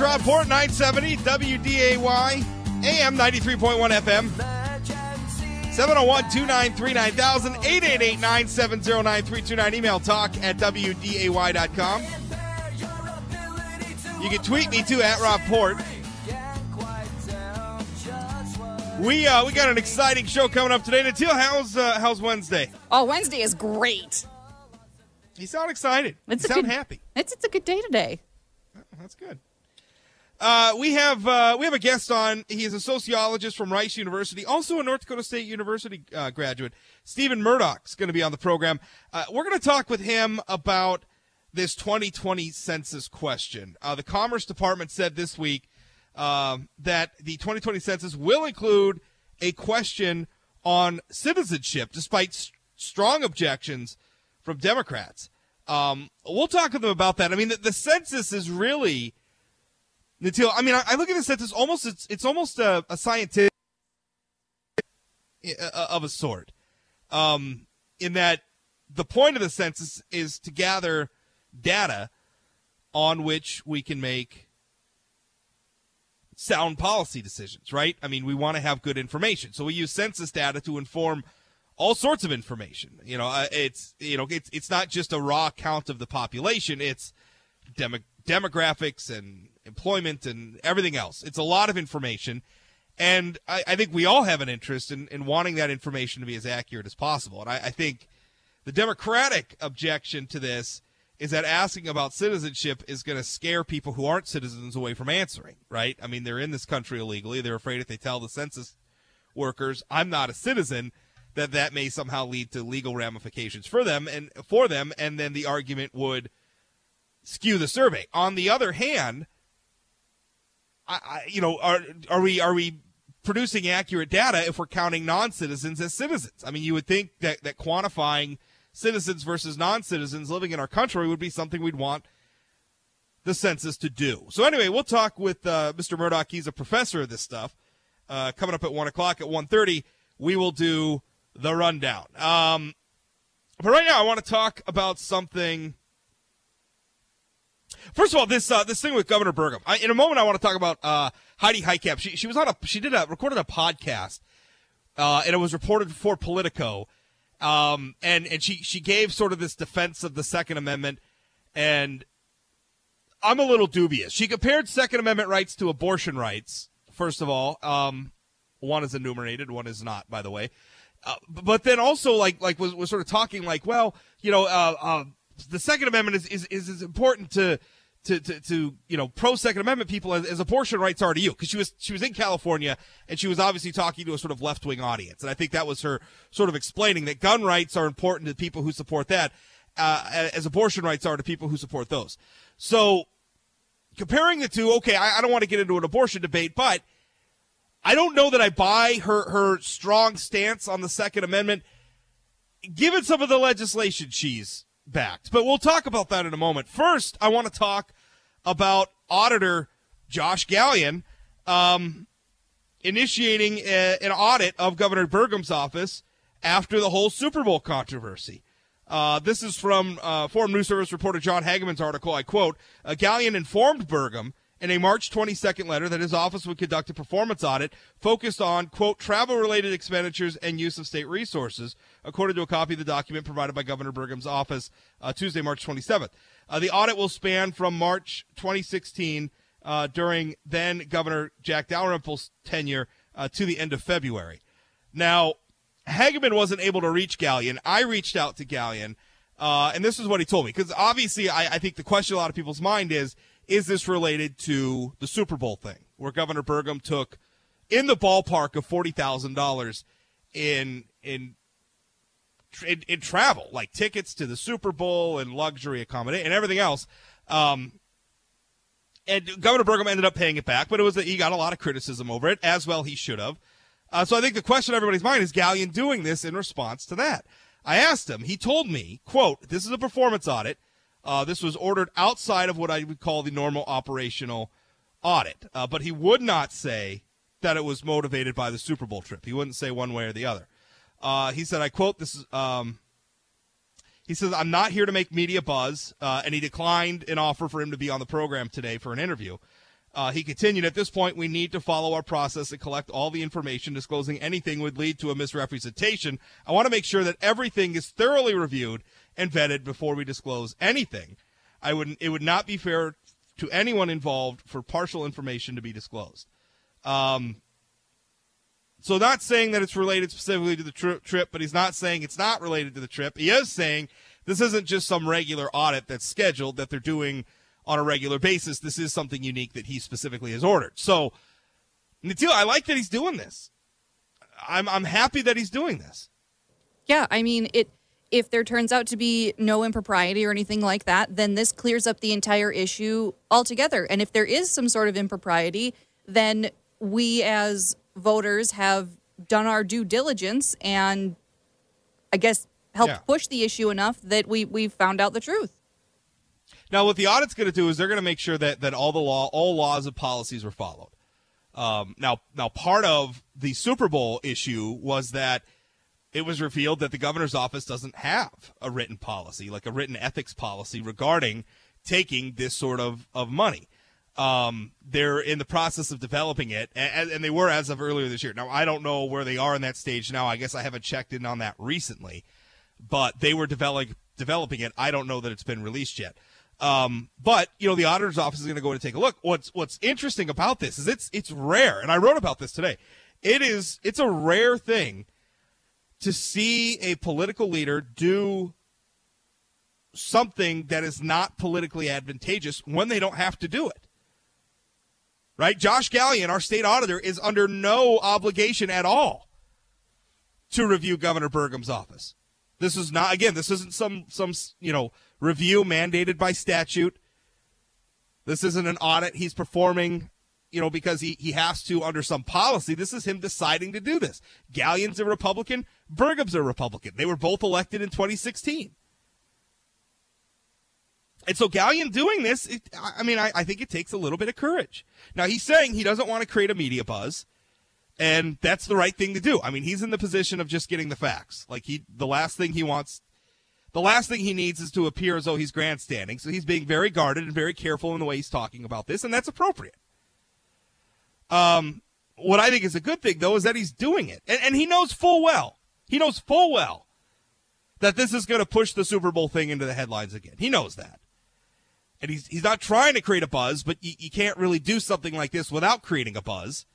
Rob Port, 970 WDAY, AM 93.1 FM. 701 293 9000 888 970 9329. Email talk at WDAY.com. You can tweet me too at Rob Port. We uh, we got an exciting show coming up today. Natil, how's uh, how's Wednesday? Oh, Wednesday is great. You sound excited. It's you sound good- happy. It's it's a good day today. That's good. Uh, we have uh, we have a guest on. He is a sociologist from Rice University, also a North Dakota State University uh, graduate. Stephen Murdock is going to be on the program. Uh, we're going to talk with him about this 2020 census question. Uh, the Commerce Department said this week um, that the 2020 census will include a question on citizenship, despite strong objections from Democrats. Um, we'll talk to them about that. I mean, the, the census is really, Natil. I mean, I, I look at the census almost it's it's almost a, a scientific uh, of a sort, um, in that the point of the census is to gather data on which we can make sound policy decisions, right? I mean, we want to have good information. So we use census data to inform all sorts of information. You know, uh, it's you know, it's it's not just a raw count of the population, it's demo- demographics and employment and everything else. It's a lot of information. And I, I think we all have an interest in, in wanting that information to be as accurate as possible. And I, I think the Democratic objection to this is that asking about citizenship is going to scare people who aren't citizens away from answering, right? I mean, they're in this country illegally. They're afraid if they tell the census workers, I'm not a citizen, that that may somehow lead to legal ramifications for them and for them, and then the argument would skew the survey. On the other hand, I, you know, are are we are we producing accurate data if we're counting non-citizens as citizens? I mean, you would think that that quantifying citizens versus non-citizens living in our country would be something we'd want the census to do. So anyway, we'll talk with uh, Mr. Murdock. He's a professor of this stuff. Uh, coming up at one o'clock at 1.30, we will do the rundown. Um, but right now, I want to talk about something. First of all, this uh, this thing with Governor Burgum. I, in a moment, I want to talk about uh, Heidi Heitkamp. She she was on a she did a recorded a podcast, uh, and it was reported for Politico. Um, and and she she gave sort of this defense of the Second Amendment, and I'm a little dubious. She compared Second Amendment rights to abortion rights. First of all, um, one is enumerated, one is not, by the way. Uh, but then also like like was, was sort of talking like, well, you know, uh, uh, the Second Amendment is, is, is as important to to, to, to you know pro Second Amendment people as, as abortion rights are to you. Because she was she was in California and she was obviously talking to a sort of left wing audience. And I think that was her sort of explaining that gun rights are important to people who support that uh, as abortion rights are to people who support those. So comparing the two, okay, I, I don't want to get into an abortion debate, but I don't know that I buy her her strong stance on the Second Amendment, given some of the legislation she's backed. But we'll talk about that in a moment. First, I want to talk about Auditor Josh Gallion um, initiating a, an audit of Governor Burgum's office after the whole Super Bowl controversy. Uh, this is from uh, News Service reporter John Hageman's article. I quote: uh, Gallion informed Burgum in a March 22nd letter that his office would conduct a performance audit focused on quote travel related expenditures and use of state resources, according to a copy of the document provided by Governor Burgum's office uh, Tuesday, March 27th. Uh, the audit will span from March 2016 uh, during then Governor Jack Dalrymple's tenure uh, to the end of February. Now, Hageman wasn't able to reach Gallion. I reached out to Gallion, uh, and this is what he told me. Because obviously, I, I think the question a lot of people's mind is, is this related to the Super Bowl thing, where Governor Burgum took in the ballpark of forty thousand dollars in in in, travel, like tickets to the Super Bowl and luxury accommodation and everything else. Um, and Governor Burgum ended up paying it back, but it was a, he got a lot of criticism over it, as well he should have. Uh, so I think the question on everybody's mind is Gallion doing this in response to that. I asked him. He told me, "quote This is a performance audit. Uh, this was ordered outside of what I would call the normal operational audit, uh, but he would not say that it was motivated by the Super Bowl trip. He wouldn't say one way or the other. Uh, he said, "I quote this is." Um, he says, "I'm not here to make media buzz," uh, and he declined an offer for him to be on the program today for an interview. Uh, he continued, at this point, we need to follow our process and collect all the information. Disclosing anything would lead to a misrepresentation. I want to make sure that everything is thoroughly reviewed and vetted before we disclose anything. I would it would not be fair to anyone involved for partial information to be disclosed. Um, so not saying that it's related specifically to the tri- trip, but he's not saying it's not related to the trip. He is saying this isn't just some regular audit that's scheduled that they're doing on a regular basis. This is something unique that he specifically has ordered. So, Natil, I like that he's doing this. I'm I'm happy that he's doing this. Yeah, I mean it. If there turns out to be no impropriety or anything like that, then this clears up the entire issue altogether. And if there is some sort of impropriety, then we as voters have done our due diligence and I guess helped Yeah. push the issue enough that we we found out the truth. Now, what the audit's going to do is they're going to make sure that that all the law, all laws and policies are followed. Um, now, now, part of the Super Bowl issue was that it was revealed that the governor's office doesn't have a written policy, like a written ethics policy regarding taking this sort of of money. Um, they're in the process of developing it, and, and they were as of earlier this year. Now, I don't know where they are in that stage now. I guess I haven't checked in on that recently, but they were developing developing it. I don't know that it's been released yet. Um, but you know, the auditor's office is going to go and take a look. What's what's interesting about this is it's it's rare, and I wrote about this today. It is it's a rare thing to see a political leader do something that is not politically advantageous when they don't have to do it. Right? Josh Gallion, our state auditor, is under no obligation at all to review Governor Burgum's office. This is not again, this isn't some some you know review mandated by statute. This isn't an audit he's performing, you know, because he, he has to under some policy. This is him deciding to do this. Gallion's a Republican, Burgum's a Republican. They were both elected in 2016. And so Gallion doing this, it, I I mean, I, I think it takes a little bit of courage. Now he's saying he doesn't want to create a media buzz, and that's the right thing to do. I mean, he's in the position of just getting the facts. Like he, the last thing he wants, the last thing he needs is to appear as though he's grandstanding. So he's being very guarded and very careful in the way he's talking about this, and that's appropriate. Um, what I think is a good thing though is that he's doing it, and, and he knows full well, he knows full well that this is going to push the Super Bowl thing into the headlines again. He knows that. And he's, he's not trying to create a buzz, but you, you can't really do something like this without creating a buzz.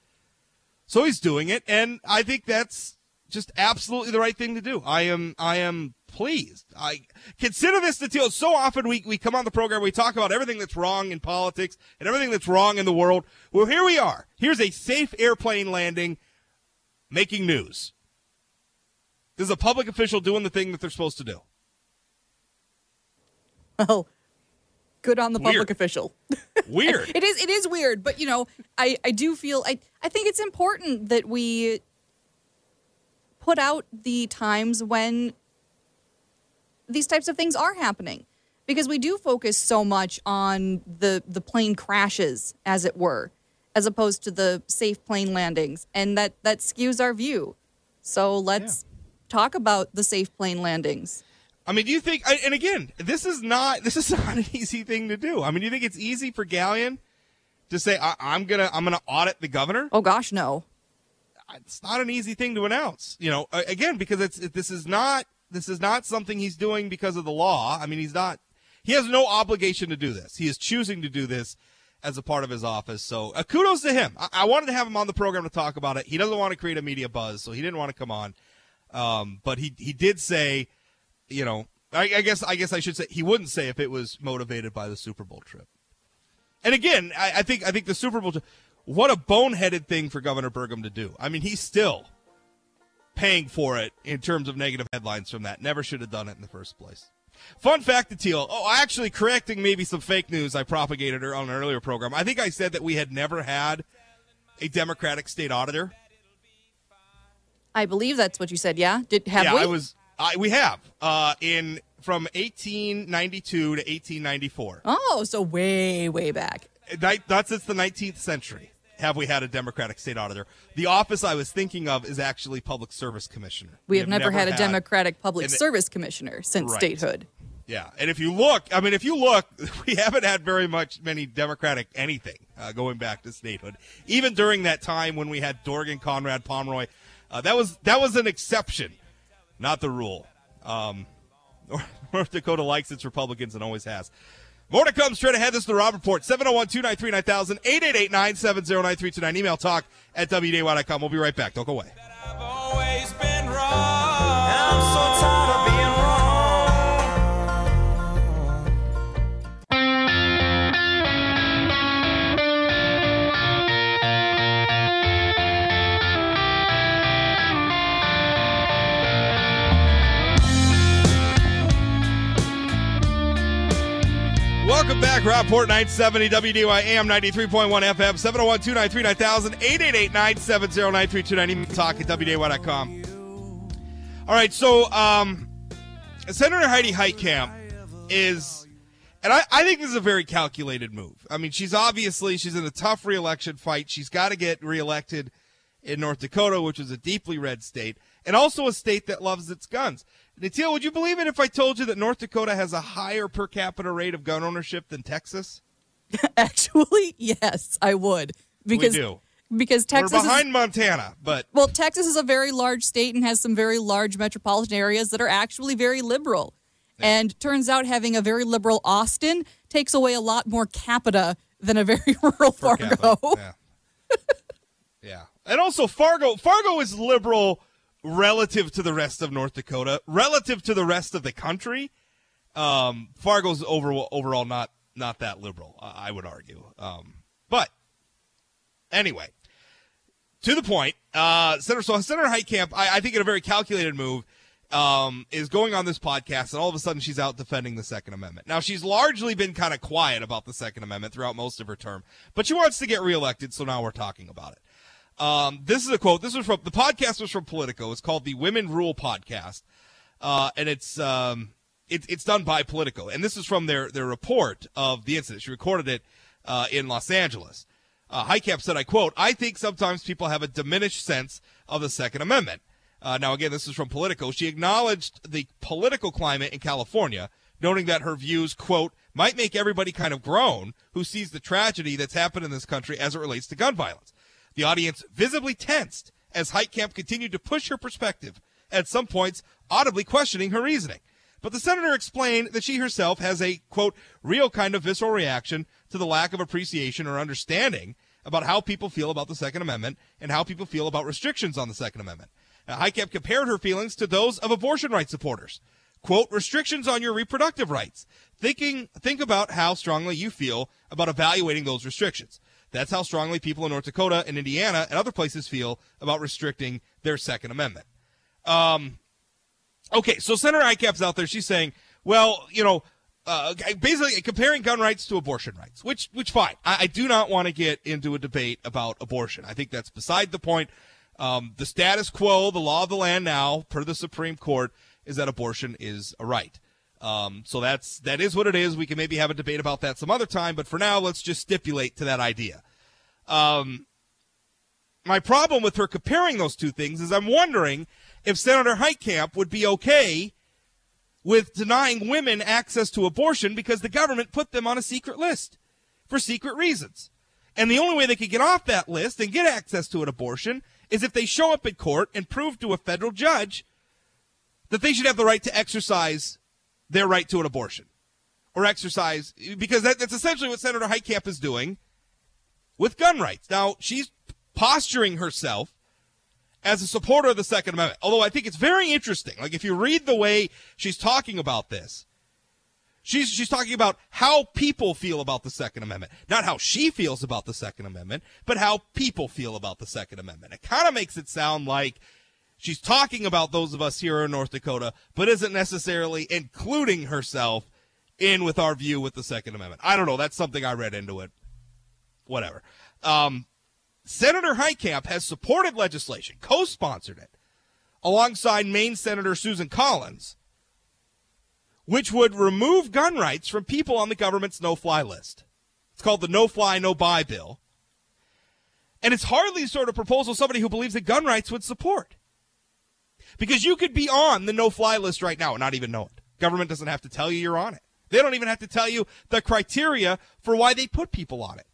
So he's doing it, and I think that's just absolutely the right thing to do. I am I am pleased. I consider this the deal. So often we, we come on the program, we talk about everything that's wrong in politics and everything that's wrong in the world. Well, here we are. Here's a safe airplane landing making news. This is a public official doing the thing that they're supposed to do. Well, good on the Weird. public official. Weird. It is it is weird, but you know, I I do feel I I think it's important that we put out the times when these types of things are happening because we do focus so much on the the plane crashes as it were as opposed to the safe plane landings and that that skews our view. So let's talk about the safe plane landings. I mean, do you think? And again, this is not this is not an easy thing to do. I mean, do you think it's easy for Gallion to say I, I'm gonna I'm gonna audit the governor? Oh gosh, no. It's not an easy thing to announce. You know, again because it's it, this is not this is not something he's doing because of the law. I mean, he's not he has no obligation to do this. He is choosing to do this as a part of his office. So uh, kudos to him. I, I wanted to have him on the program to talk about it. He doesn't want to create a media buzz, so he didn't want to come on. Um, but he he did say you know, I, I guess I guess I should say he wouldn't say if it was motivated by the Super Bowl trip. And again, I, I think I think the Super Bowl. What a boneheaded thing for Governor Burgum to do. I mean, he's still paying for it in terms of negative headlines from that. Never should have done it in the first place. Fun fact to Teal. Oh, actually, correcting maybe some fake news I propagated on an earlier program. I think I said that we had never had a Democratic state auditor. I believe that's what you said. Yeah. Did have yeah, we? I was. I, we have uh, in from 1892 to 1894. Oh, so way way back. Ni- That's since the 19th century. Have we had a Democratic state auditor? The office I was thinking of is actually Public Service Commissioner. We have, never, had a Democratic Public it- Service Commissioner since Right. statehood. Yeah, and if you look, I mean, if you look, we haven't had very much many Democratic anything uh, going back to statehood. Even during that time when we had Dorgan, Conrad, Pomeroy, uh, that was that was an exception, not the rule. Um, North Dakota likes its Republicans and always has. More to come straight ahead. This is the Rob Report. 701 293 9000 888 970 9329. Email talk at WDAY.com. We'll be right back. Don't go away. Welcome back, Rob Port 970 WDAY AM 93.1 FM 701 293 9000 888 970 9329. Email talk at WDAY.com. All right, so um, Senator Heidi Heitkamp is, and I, I think this is a very calculated move. I mean, she's obviously she's in a tough reelection fight. She's got to get reelected in North Dakota, which is a deeply red state, and also a state that loves its guns. Natil, would you believe it if I told you that North Dakota has a higher per capita rate of gun ownership than Texas? Actually, yes, I would because do. because Texas We're is, behind Montana, but well, Texas is a very large state and has some very large metropolitan areas that are actually very liberal. And turns out having a very liberal Austin takes away a lot more capita than a very rural per Fargo. capita. Yeah. yeah. And also Fargo Fargo is liberal relative to the rest of North Dakota, relative to the rest of the country. Um, Fargo's overall overall not not that liberal, I would argue. Um, but anyway, to the point, uh, Senator so Senator Heitkamp, I, I think in a very calculated move, um, is going on this podcast, and all of a sudden she's out defending the Second Amendment. Now she's largely been kind of quiet about the Second Amendment throughout most of her term, but she wants to get reelected, so now we're talking about it. Um, this is a quote. This was from the podcast was from Politico. It's called the Women Rule Podcast, uh, and it's um, it, it's done by Politico, and this is from their their report of the incident. She recorded it uh, in Los Angeles. Uh, Heitkamp said, "I quote: I think sometimes people have a diminished sense of the Second Amendment." Uh, now, again, this is from Politico. She acknowledged the political climate in California, noting that her views, quote, might make everybody kind of groan who sees the tragedy that's happened in this country as it relates to gun violence. The audience visibly tensed as Heitkamp continued to push her perspective, at some points audibly questioning her reasoning. But the senator explained that she herself has a, quote, real kind of visceral reaction to the lack of appreciation or understanding about how people feel about the Second Amendment and how people feel about restrictions on the Second Amendment. Now, Heitkamp compared her feelings to those of abortion rights supporters. Quote, restrictions on your reproductive rights. Thinking, think about how strongly you feel about evaluating those restrictions. That's how strongly people in North Dakota and Indiana and other places feel about restricting their Second Amendment. Um, okay, so Senator Heitkamp's out there. She's saying, well, you know, uh, basically comparing gun rights to abortion rights, which, which fine. I, I do not want to get into a debate about abortion. I think that's beside the point. Um, the status quo, the law of the land now, per the Supreme Court, is that abortion is a right. Um, so that's that is what it is. We can maybe have a debate about that some other time, but for now, let's just stipulate to that idea. Um, my problem with her comparing those two things is I'm wondering if Senator Heitkamp would be okay with denying women access to abortion because the government put them on a secret list for secret reasons. And the only way they could get off that list and get access to an abortion is if they show up in court and prove to a federal judge that they should have the right to exercise their right to an abortion or exercise because that, that's essentially what Senator Heitkamp is doing with gun rights. Now, she's posturing herself as a supporter of the Second Amendment. Although I think it's very interesting. Like if you read the way she's talking about this, she's she's talking about how people feel about the Second Amendment, not how she feels about the Second Amendment, but how people feel about the Second Amendment. It kind of makes it sound like she's talking about those of us here in North Dakota, but isn't necessarily including herself in with our view with the Second Amendment. I don't know. That's something I read into it. Whatever. Um, Senator Heitkamp has supported legislation, co-sponsored it, alongside Maine Senator Susan Collins, which would remove gun rights from people on the government's no-fly list. It's called the No-Fly, No-Buy bill. And it's hardly the sort of proposal somebody who believes that gun rights would support. Because you could be on the no-fly list right now and not even know it. Government doesn't have to tell you you're on it. They don't even have to tell you the criteria for why they put people on it.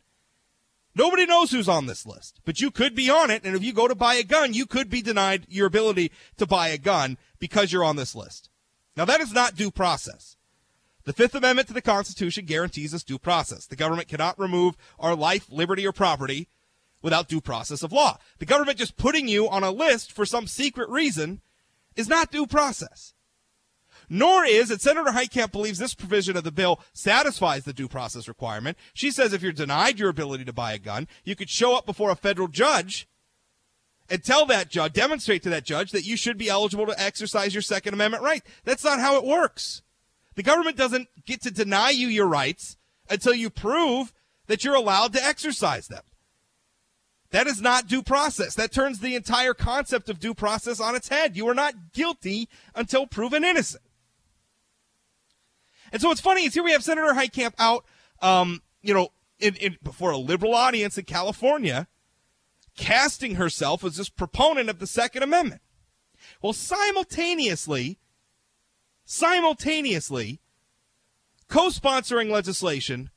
Nobody knows who's on this list, but you could be on it. And if you go to buy a gun, you could be denied your ability to buy a gun because you're on this list. Now, that is not due process. The Fifth Amendment to the Constitution guarantees us due process. The government cannot remove our life, liberty, or property without due process of law. The government just putting you on a list for some secret reason is not due process. Nor is it Senator Heitkamp believes this provision of the bill satisfies the due process requirement. She says if you're denied your ability to buy a gun, you could show up before a federal judge and tell that judge, demonstrate to that judge that you should be eligible to exercise your Second Amendment right. That's not how it works. The government doesn't get to deny you your rights until you prove that you're allowed to exercise them. That is not due process. That turns the entire concept of due process on its head. You are not guilty until proven innocent. And so what's funny is here we have Senator Heitkamp out, um, you know, in, in, before a liberal audience in California, casting herself as this proponent of the Second Amendment. Well, simultaneously, simultaneously, co-sponsoring legislation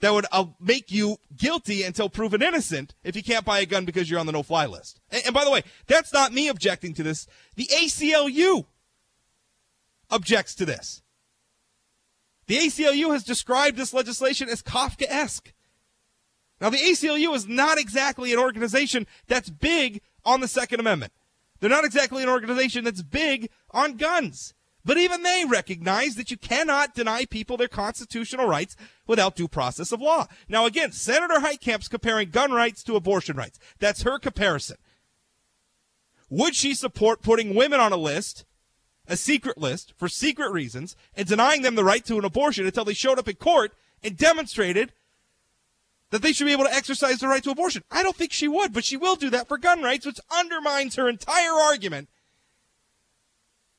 that would uh, make you guilty until proven innocent if you can't buy a gun because you're on the no-fly list. And, and by the way, that's not me objecting to this. The ACLU objects to this. The ACLU has described this legislation as Kafkaesque. Now, the ACLU is not exactly an organization that's big on the Second Amendment. They're not exactly an organization that's big on guns. But even they recognize that you cannot deny people their constitutional rights without due process of law. Now, again, Senator Heitkamp's comparing gun rights to abortion rights. That's her comparison. Would she support putting women on a list a secret list for secret reasons and denying them the right to an abortion until they showed up in court and demonstrated that they should be able to exercise the right to abortion. I don't think she would, but she will do that for gun rights, which undermines her entire argument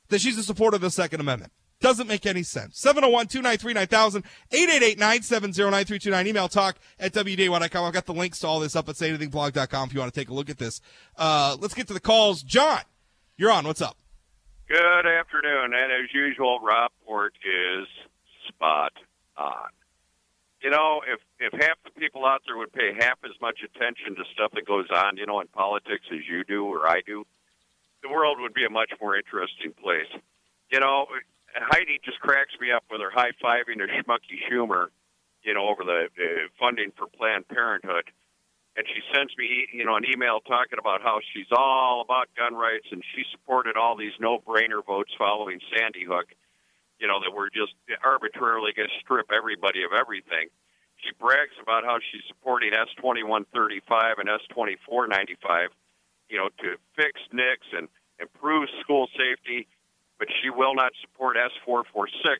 that she's a supporter of the Second Amendment. Doesn't make any sense. 701-293-9000, 888-970-9329, email talk at WDAY.com. I've got the links to all this up at sayanythingblog.com if you want to take a look at this. Uh, let's get to the calls. John, you're on. What's up? Good afternoon, and as usual, Rob Port is spot on. You know, if if half the people out there would pay half as much attention to stuff that goes on, you know, in politics as you do or I do, the world would be a much more interesting place. You know, Heidi just cracks me up with her high fiving of Schmucky Schumer, you know, over the uh, funding for Planned Parenthood and she sends me, you know, an email talking about how she's all about gun rights and she supported all these no-brainer votes following Sandy Hook, you know, that were just arbitrarily going to strip everybody of everything. She brags about how she's supporting S2135 and S2495, you know, to fix NICS and improve school safety, but she will not support S446,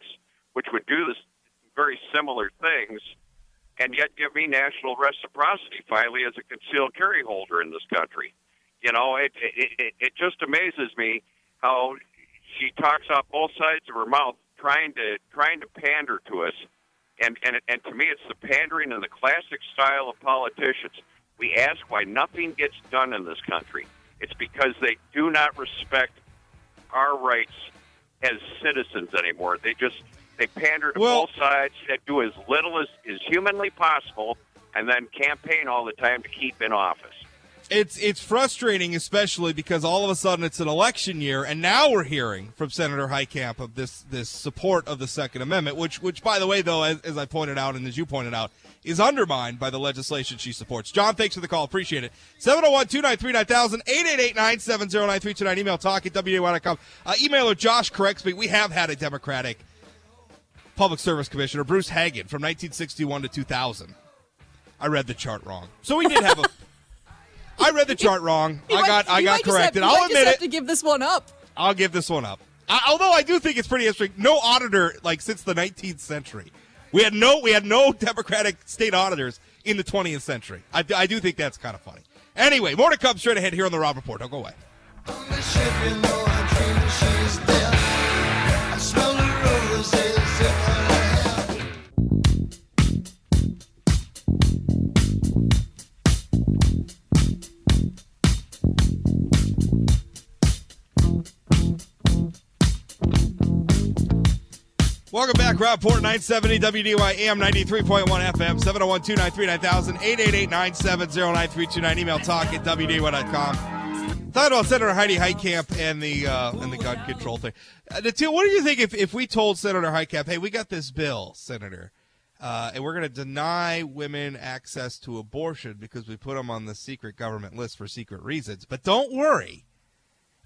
which would do this very similar things and yet give me national reciprocity finally as a concealed carry holder in this country. You know, it it, it just amazes me how she talks out both sides of her mouth, trying to trying to pander to us, and and and to me, it's the pandering in the classic style of politicians. We ask why nothing gets done in this country. It's because they do not respect our rights as citizens anymore. They just they pander to Well- both sides, they do as little as is humanly possible, and then campaign all the time to keep in office. It's it's frustrating, especially because all of a sudden it's an election year, and now we're hearing from Senator Heitkamp of this this support of the Second Amendment, which which by the way, though, as, as I pointed out and as you pointed out, is undermined by the legislation she supports. John, thanks for the call, appreciate it. 701-293-9000, 888-970-9329, email talk at WDAY.com. Uh, emailer Josh corrects me. We have had a Democratic Public Service Commissioner, Bruce Hagen, from 1961 to 2000. I read the chart wrong, so we did have a. I read the chart wrong. You I might- got I got have- corrected. you I'll admit have it. to give this one up. I'll give this one up. I, although I do think it's pretty interesting. No auditor like since the 19th century. We had no we had no Democratic state auditors in the 20th century. I, I do think that's kind of funny. Anyway, more to come straight ahead here on the Rob Report. Don't go away. Welcome back, Rob Port, 970 WDAY AM 93.1 FM, 701 293 9000, 888 970 9329. Email talk at WDAY.com. Talking about Senator Heidi Heitkamp and the uh, and the gun control thing. Uh, Natil, what do you think if, if we told Senator Heitkamp, hey, we got this bill, Senator, uh, and we're going to deny women access to abortion because we put them on the secret government list for secret reasons. But don't worry.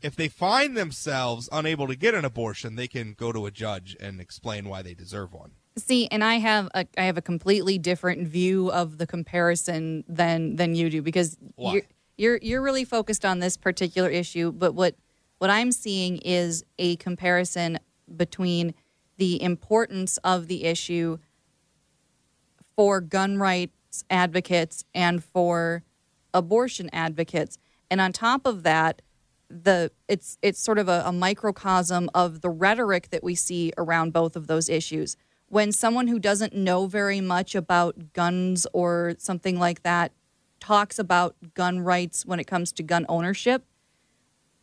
If they find themselves unable to get an abortion, they can go to a judge and explain why they deserve one. See, and I have a I have a completely different view of the comparison than than you do because Why? you're you're you're really focused on this particular issue, but what what I'm seeing is a comparison between the importance of the issue for gun rights advocates and for abortion advocates. And on top of that, the it's it's sort of a, a microcosm of the rhetoric that we see around both of those issues. When someone who doesn't know very much about guns or something like that talks about gun rights when it comes to gun ownership,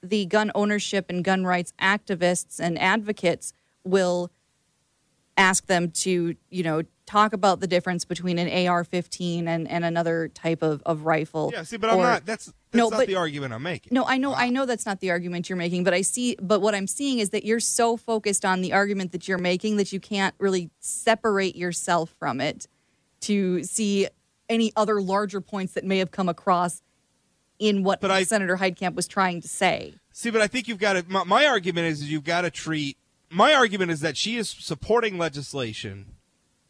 the gun ownership and gun rights activists and advocates will ask them to, you know, talk about the difference between an AR-15 and, and another type of, of rifle. Yeah, see, but I'm not. That's that's No, not but- the argument I'm making. no, I know, uh-huh. I know that's not the argument you're making, but I see, but what I'm seeing is that you're so focused on the argument that you're making that you can't really separate yourself from it to see any other larger points that may have come across in what I- Senator Heitkamp was trying to say. See, but I think you've got to. My, my argument is you've got to treat. My argument is that she is supporting legislation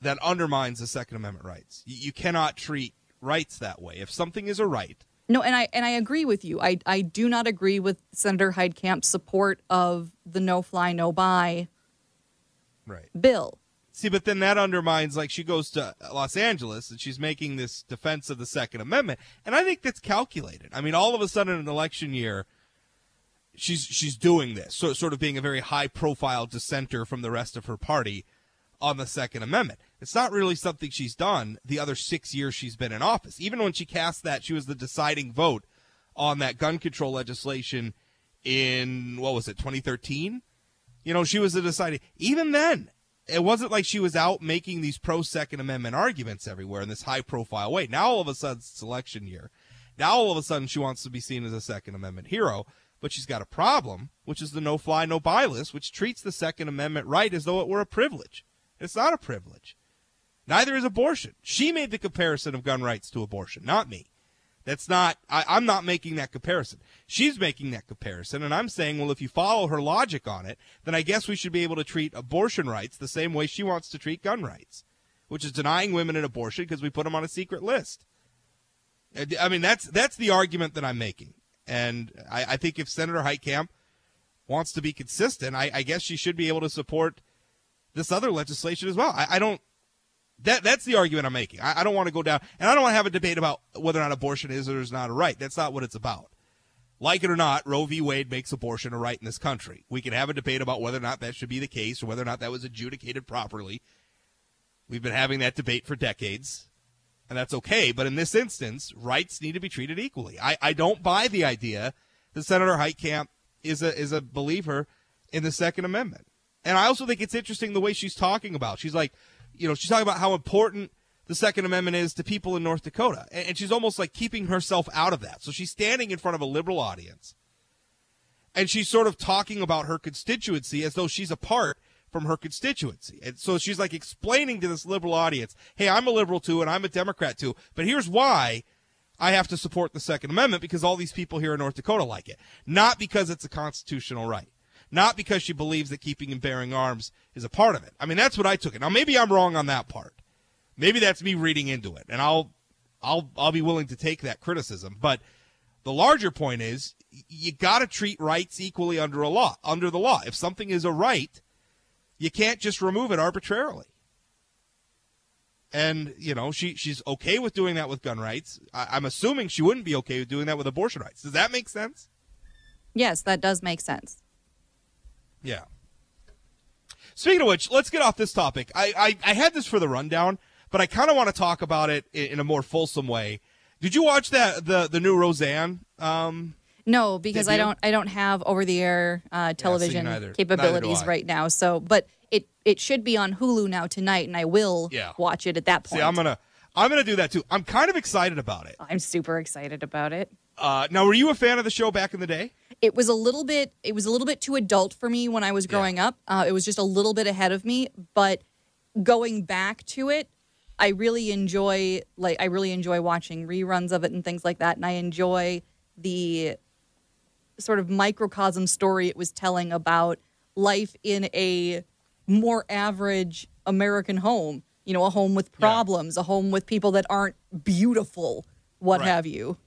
that undermines the Second Amendment rights. You, you cannot treat rights that way. If something is a right, No, and I and I agree with you. I I do not agree with Senator Heitkamp's support of the no fly no buy right. bill. See, but then that undermines, like, she goes to Los Angeles and she's making this defense of the Second Amendment. And I think that's calculated. I mean, all of a sudden in an election year, she's she's doing this, so, sort of being a very high profile dissenter from the rest of her party on the Second Amendment. It's not really something she's done the other six years she's been in office. Even when she cast that, she was the deciding vote on that gun control legislation in, what was it, 2013? You know, she was the deciding. Even then, it wasn't like she was out making these pro Second Amendment arguments everywhere in this high profile way. Now all of a sudden it's election year. Now all of a sudden she wants to be seen as a Second Amendment hero, but she's got a problem, which is the no fly, no buy list, which treats the Second Amendment right as though it were a privilege. It's not a privilege. Neither is abortion. She made the comparison of gun rights to abortion, not me. That's not, I, I'm not making that comparison. She's making that comparison, and I'm saying, well, if you follow her logic on it, then I guess we should be able to treat abortion rights the same way she wants to treat gun rights, which is denying women an abortion because we put them on a secret list. Uh, I- I mean, that's that's the argument that I'm making, and I, I think if Senator Heitkamp wants to be consistent, I, I guess she should be able to support this other legislation as well. I, I don't. That that's the argument I'm making. I, I don't want to go down, and I don't want to have a debate about whether or not abortion is or is not a right. That's not what it's about. Like it or not, Roe v. Wade makes abortion a right in this country. We can have a debate about whether or not that should be the case or whether or not that was adjudicated properly. We've been having that debate for decades, and that's okay. But in this instance, rights need to be treated equally. I, I don't buy the idea that Senator Heitkamp is a is a believer in the Second Amendment. And I also think it's interesting the way she's talking about. She's like, you know, she's talking about how important the Second Amendment is to people in North Dakota, and, she's almost like keeping herself out of that. So she's standing in front of a liberal audience, and she's sort of talking about her constituency as though she's apart from her constituency. And so she's like explaining to this liberal audience, hey, I'm a liberal too, and I'm a Democrat too, but here's why I have to support the Second Amendment because all these people here in North Dakota like it. Not because it's a constitutional right. Not because she believes that keeping and bearing arms is a part of it. I mean, that's what I took it. Now, maybe I'm wrong on that part. Maybe that's me reading into it, and I'll, I'll, I'll be willing to take that criticism. But the larger point is, you got to treat rights equally under a law, under the law. If something is a right, you can't just remove it arbitrarily. And you know, she she's okay with doing that with gun rights. I, I'm assuming she wouldn't be okay with doing that with abortion rights. Does that make sense? Yes, that does make sense. Yeah. Speaking of which, let's get off this topic. I, I, I had this for the rundown, but I kind of want to talk about it in, in a more fulsome way. Did you watch that the the new Roseanne? Um, No, because I don't I don't have over the air uh, television neither. Neither capabilities I. right now. So, but it it should be on Hulu now tonight, and I will Yeah. watch it at that point. See, I'm gonna I'm gonna do that too. I'm kind of excited about it. I'm super excited about it. Uh, now, were you a fan of the show back in the day? It was a little bit it was a little bit too adult for me when I was growing up. Uh, it was just a little bit ahead of me, but going back to it, I really enjoy like I really enjoy watching reruns of it and things like that, and I enjoy the sort of microcosm story it was telling about life in a more average American home. You know, a home with problems, a home with people that aren't beautiful, what Right. have you.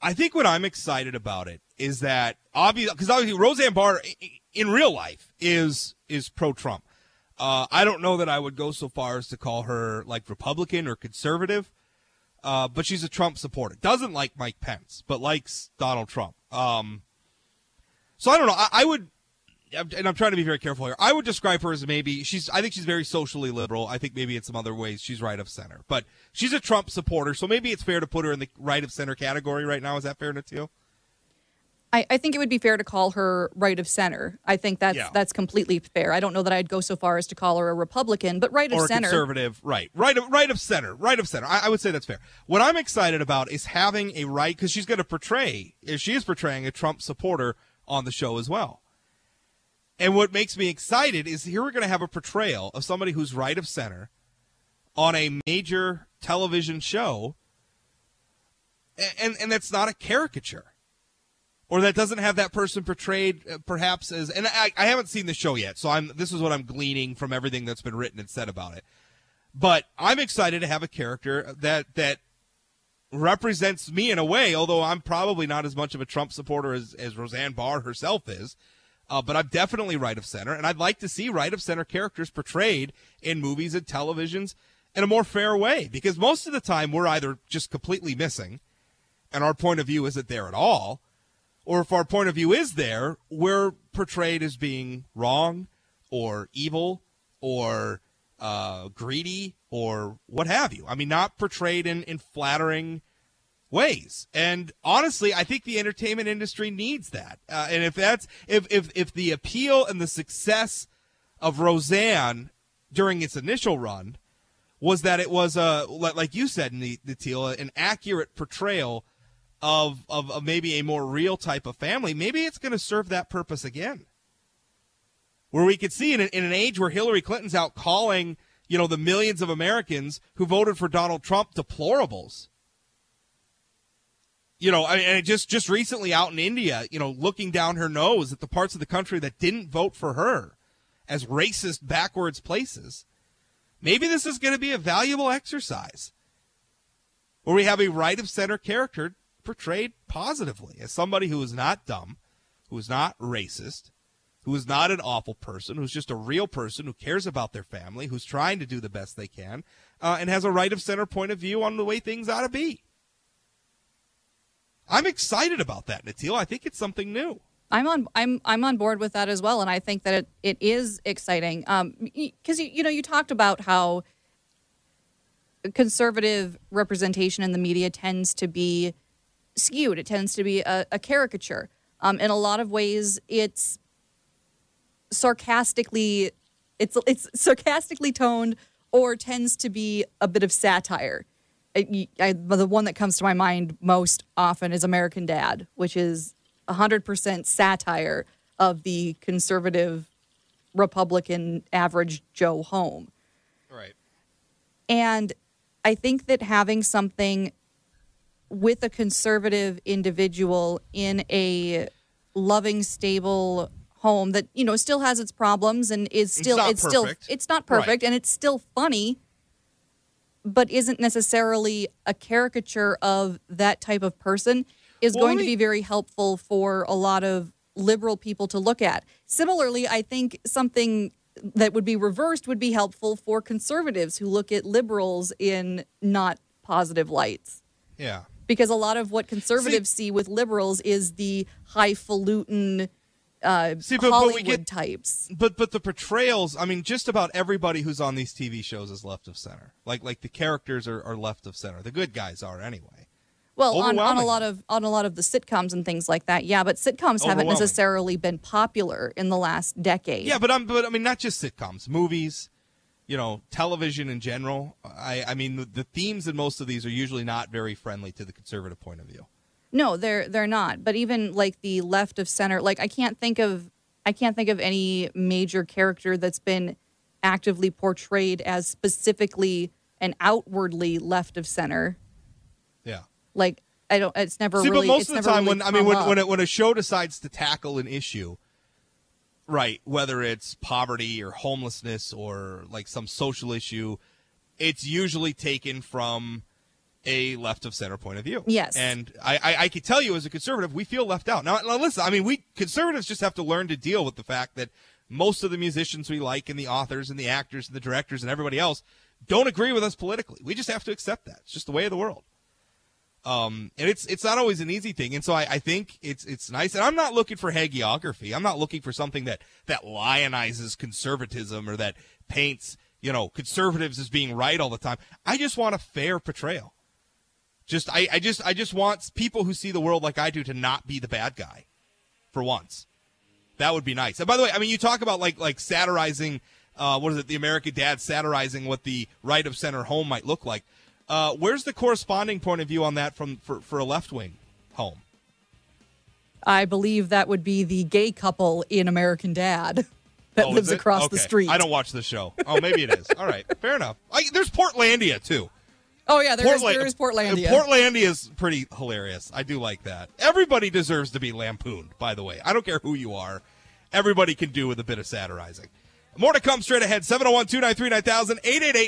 I think what I'm excited about it is that obviously because obviously Roseanne Barr in real life is is pro Trump. Uh, I don't know that I would go so far as to call her like Republican or conservative, uh, but she's a Trump supporter. Doesn't like Mike Pence, but likes Donald Trump. Um, so I don't know. I, I would, and I'm trying to be very careful here. I would describe her as maybe she's. I think she's very socially liberal. I think maybe in some other ways she's right of center, but she's a Trump supporter. So maybe it's fair to put her in the right of center category right now. Is that fair, Natil? I, I think it would be fair to call her right of center. I think that's Yeah. that's completely fair. I don't know that I'd go so far as to call her a Republican, but right of or center. conservative, right? Right of right of center, right of center. I, I would say that's fair. What I'm excited about is having a right because she's going to portray, if she is portraying a Trump supporter on the show as well. And what makes me excited is here we're going to have a portrayal of somebody who's right of center on a major television show, and and that's not a caricature. Or that doesn't have that person portrayed uh, perhaps as and I, I haven't seen the show yet so i'm this is what i'm gleaning from everything that's been written and said about it. But i'm excited to have a character that that represents me in a way although i'm probably not as much of a trump supporter as, as roseanne barr herself is uh, but i'm definitely right of center and i'd like to see right of center characters portrayed in movies and televisions in a more fair way because most of the time we're either just completely missing and our point of view isn't there at all or if our point of view is there, we're portrayed as being wrong or evil or uh, greedy or what have you. I mean, not portrayed in, in flattering ways. And honestly, I think the entertainment industry needs that. Uh, and if that's if, if if the appeal and the success of Roseanne during its initial run was that it was a like you said, teal an accurate portrayal of, of of maybe a more real type of family. Maybe it's going to serve that purpose again, where we could see in an, in an age where Hillary Clinton's out calling you know the millions of Americans who voted for Donald Trump deplorables. You know, and just just recently out in India, you know, looking down her nose at the parts of the country that didn't vote for her as racist, backwards places. Maybe this is going to be a valuable exercise where we have a right of center character portrayed positively as somebody who is not dumb, who is not racist, who is not an awful person, who's just a real person who cares about their family, who's trying to do the best they can, uh, and has a right of center point of view on the way things ought to be. I'm excited about that, Natil. I think it's something new. I'm on I'm I'm on board with that as well, and I think that it, it is exciting. Um, because you, you know you talked about how conservative representation in the media tends to be skewed. It tends to be a, a caricature. Um, in a lot of ways, it's sarcastically it's it's sarcastically toned or tends to be a bit of satire. I, I, the one that comes to my mind most often is American Dad, which is 100% satire of the conservative Republican average Joe home. Right. And I think that having something with a conservative individual in a loving, stable home that you know still has its problems and is still not it's still it's not Right. perfect and it's still funny but isn't necessarily a caricature of that type of person is Well, going let to be very helpful for a lot of liberal people to look at. Similarly, I think something that would be reversed would be helpful for conservatives who look at liberals in not positive lights. Yeah. Because a lot of what conservatives see, with liberals is the highfalutin uh, See, but- but we get- types. But but the portrayals, I mean, just about everybody who's on these TV shows is left of center. Like like the characters are, are left of center. The good guys are anyway. Well, on, on a lot of on a lot of the sitcoms and things like that, yeah. But sitcoms haven't necessarily been popular in the last decade. Yeah, but I'm but I mean not just sitcoms, movies, you know, television in general. I I mean the, the themes in most of these are usually not very friendly to the conservative point of view. No, they're they're not. But even like the left of center, like I can't think of I can't think of any major character that's been actively portrayed as specifically and outwardly left of center. Yeah. Like I don't. It's never See, really. but most it's of the never time, really when I mean, when when, it, when a show decides to tackle an issue, right, whether it's poverty or homelessness or like some social issue, it's usually taken from a left of center point of view. Yes. and I, I I can tell you as a conservative, we feel left out. Now, now listen, I mean, we conservatives just have to learn to deal with the fact that most of the musicians we like and the authors and the actors and the directors and everybody else don't agree with us politically. We just have to accept that. It's just the way of the world um, and it's it's not always an easy thing. And so I, I think it's it's nice. And I'm not looking for hagiography. I'm not looking for something that that lionizes conservatism or that paints you know conservatives as being right all the time. I just want a fair portrayal. Just I, I just I just want people who see the world like I do to not be the bad guy, for once. That would be nice. And by the way, I mean you talk about like like satirizing. Uh, what is it? The American Dad satirizing what the right of center home might look like. Uh, where's the corresponding point of view on that from for, for a left wing home? I believe that would be the gay couple in American Dad that Oh, lives across the street. I don't watch the show. Oh, maybe it is. All right, fair enough. I, there's Portlandia too. Oh yeah, there is Portla- there is Portlandia. Uh, Portlandia is pretty hilarious. I do like that. Everybody deserves to be lampooned. By the way, I don't care who you are. Everybody can do with a bit of satirizing. More to come straight ahead. 701-293-9000,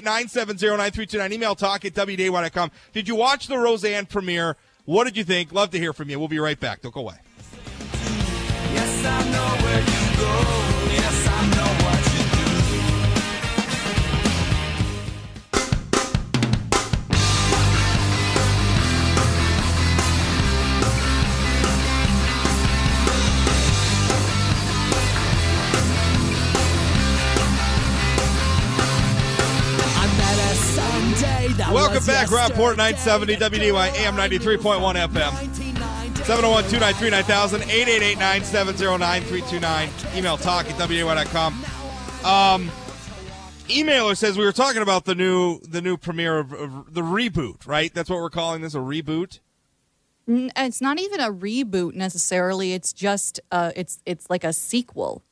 888-970-9329. Email talk at wday.com. Did you watch the Roseanne premiere? What did you think? Love to hear from you. We'll be right back. Don't go away. Yes, Welcome back, Rob Port 970 WDAY AM 93.1 FM. 701 293 9000 888 970 9329. Email talk at WDAY.com. Um, emailer says we were talking about the new the new premiere of, of the reboot, right? That's what we're calling this a reboot. It's not even a reboot necessarily. It's just uh, it's it's like a sequel.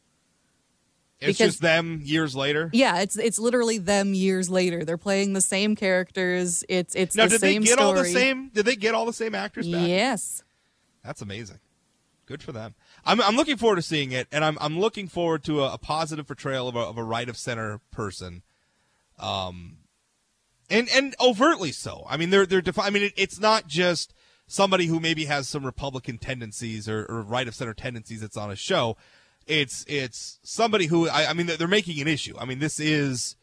It's Because- just them years later. Yeah, it's it's literally them years later. They're playing the same characters. It's it's Now, the did they same get story. all the same? Did they get all the same actors back? Yes. That's amazing. Good for them. I'm, I'm looking forward to seeing it, and I'm I'm looking forward to a, a positive portrayal of a, of a right of center person, um, and and overtly so. I mean, they're they're defi- I mean, it, it's not just somebody who maybe has some Republican tendencies or, or right of center tendencies that's on a show. It's it's somebody who I, I mean, they're, making an issue. I mean, this is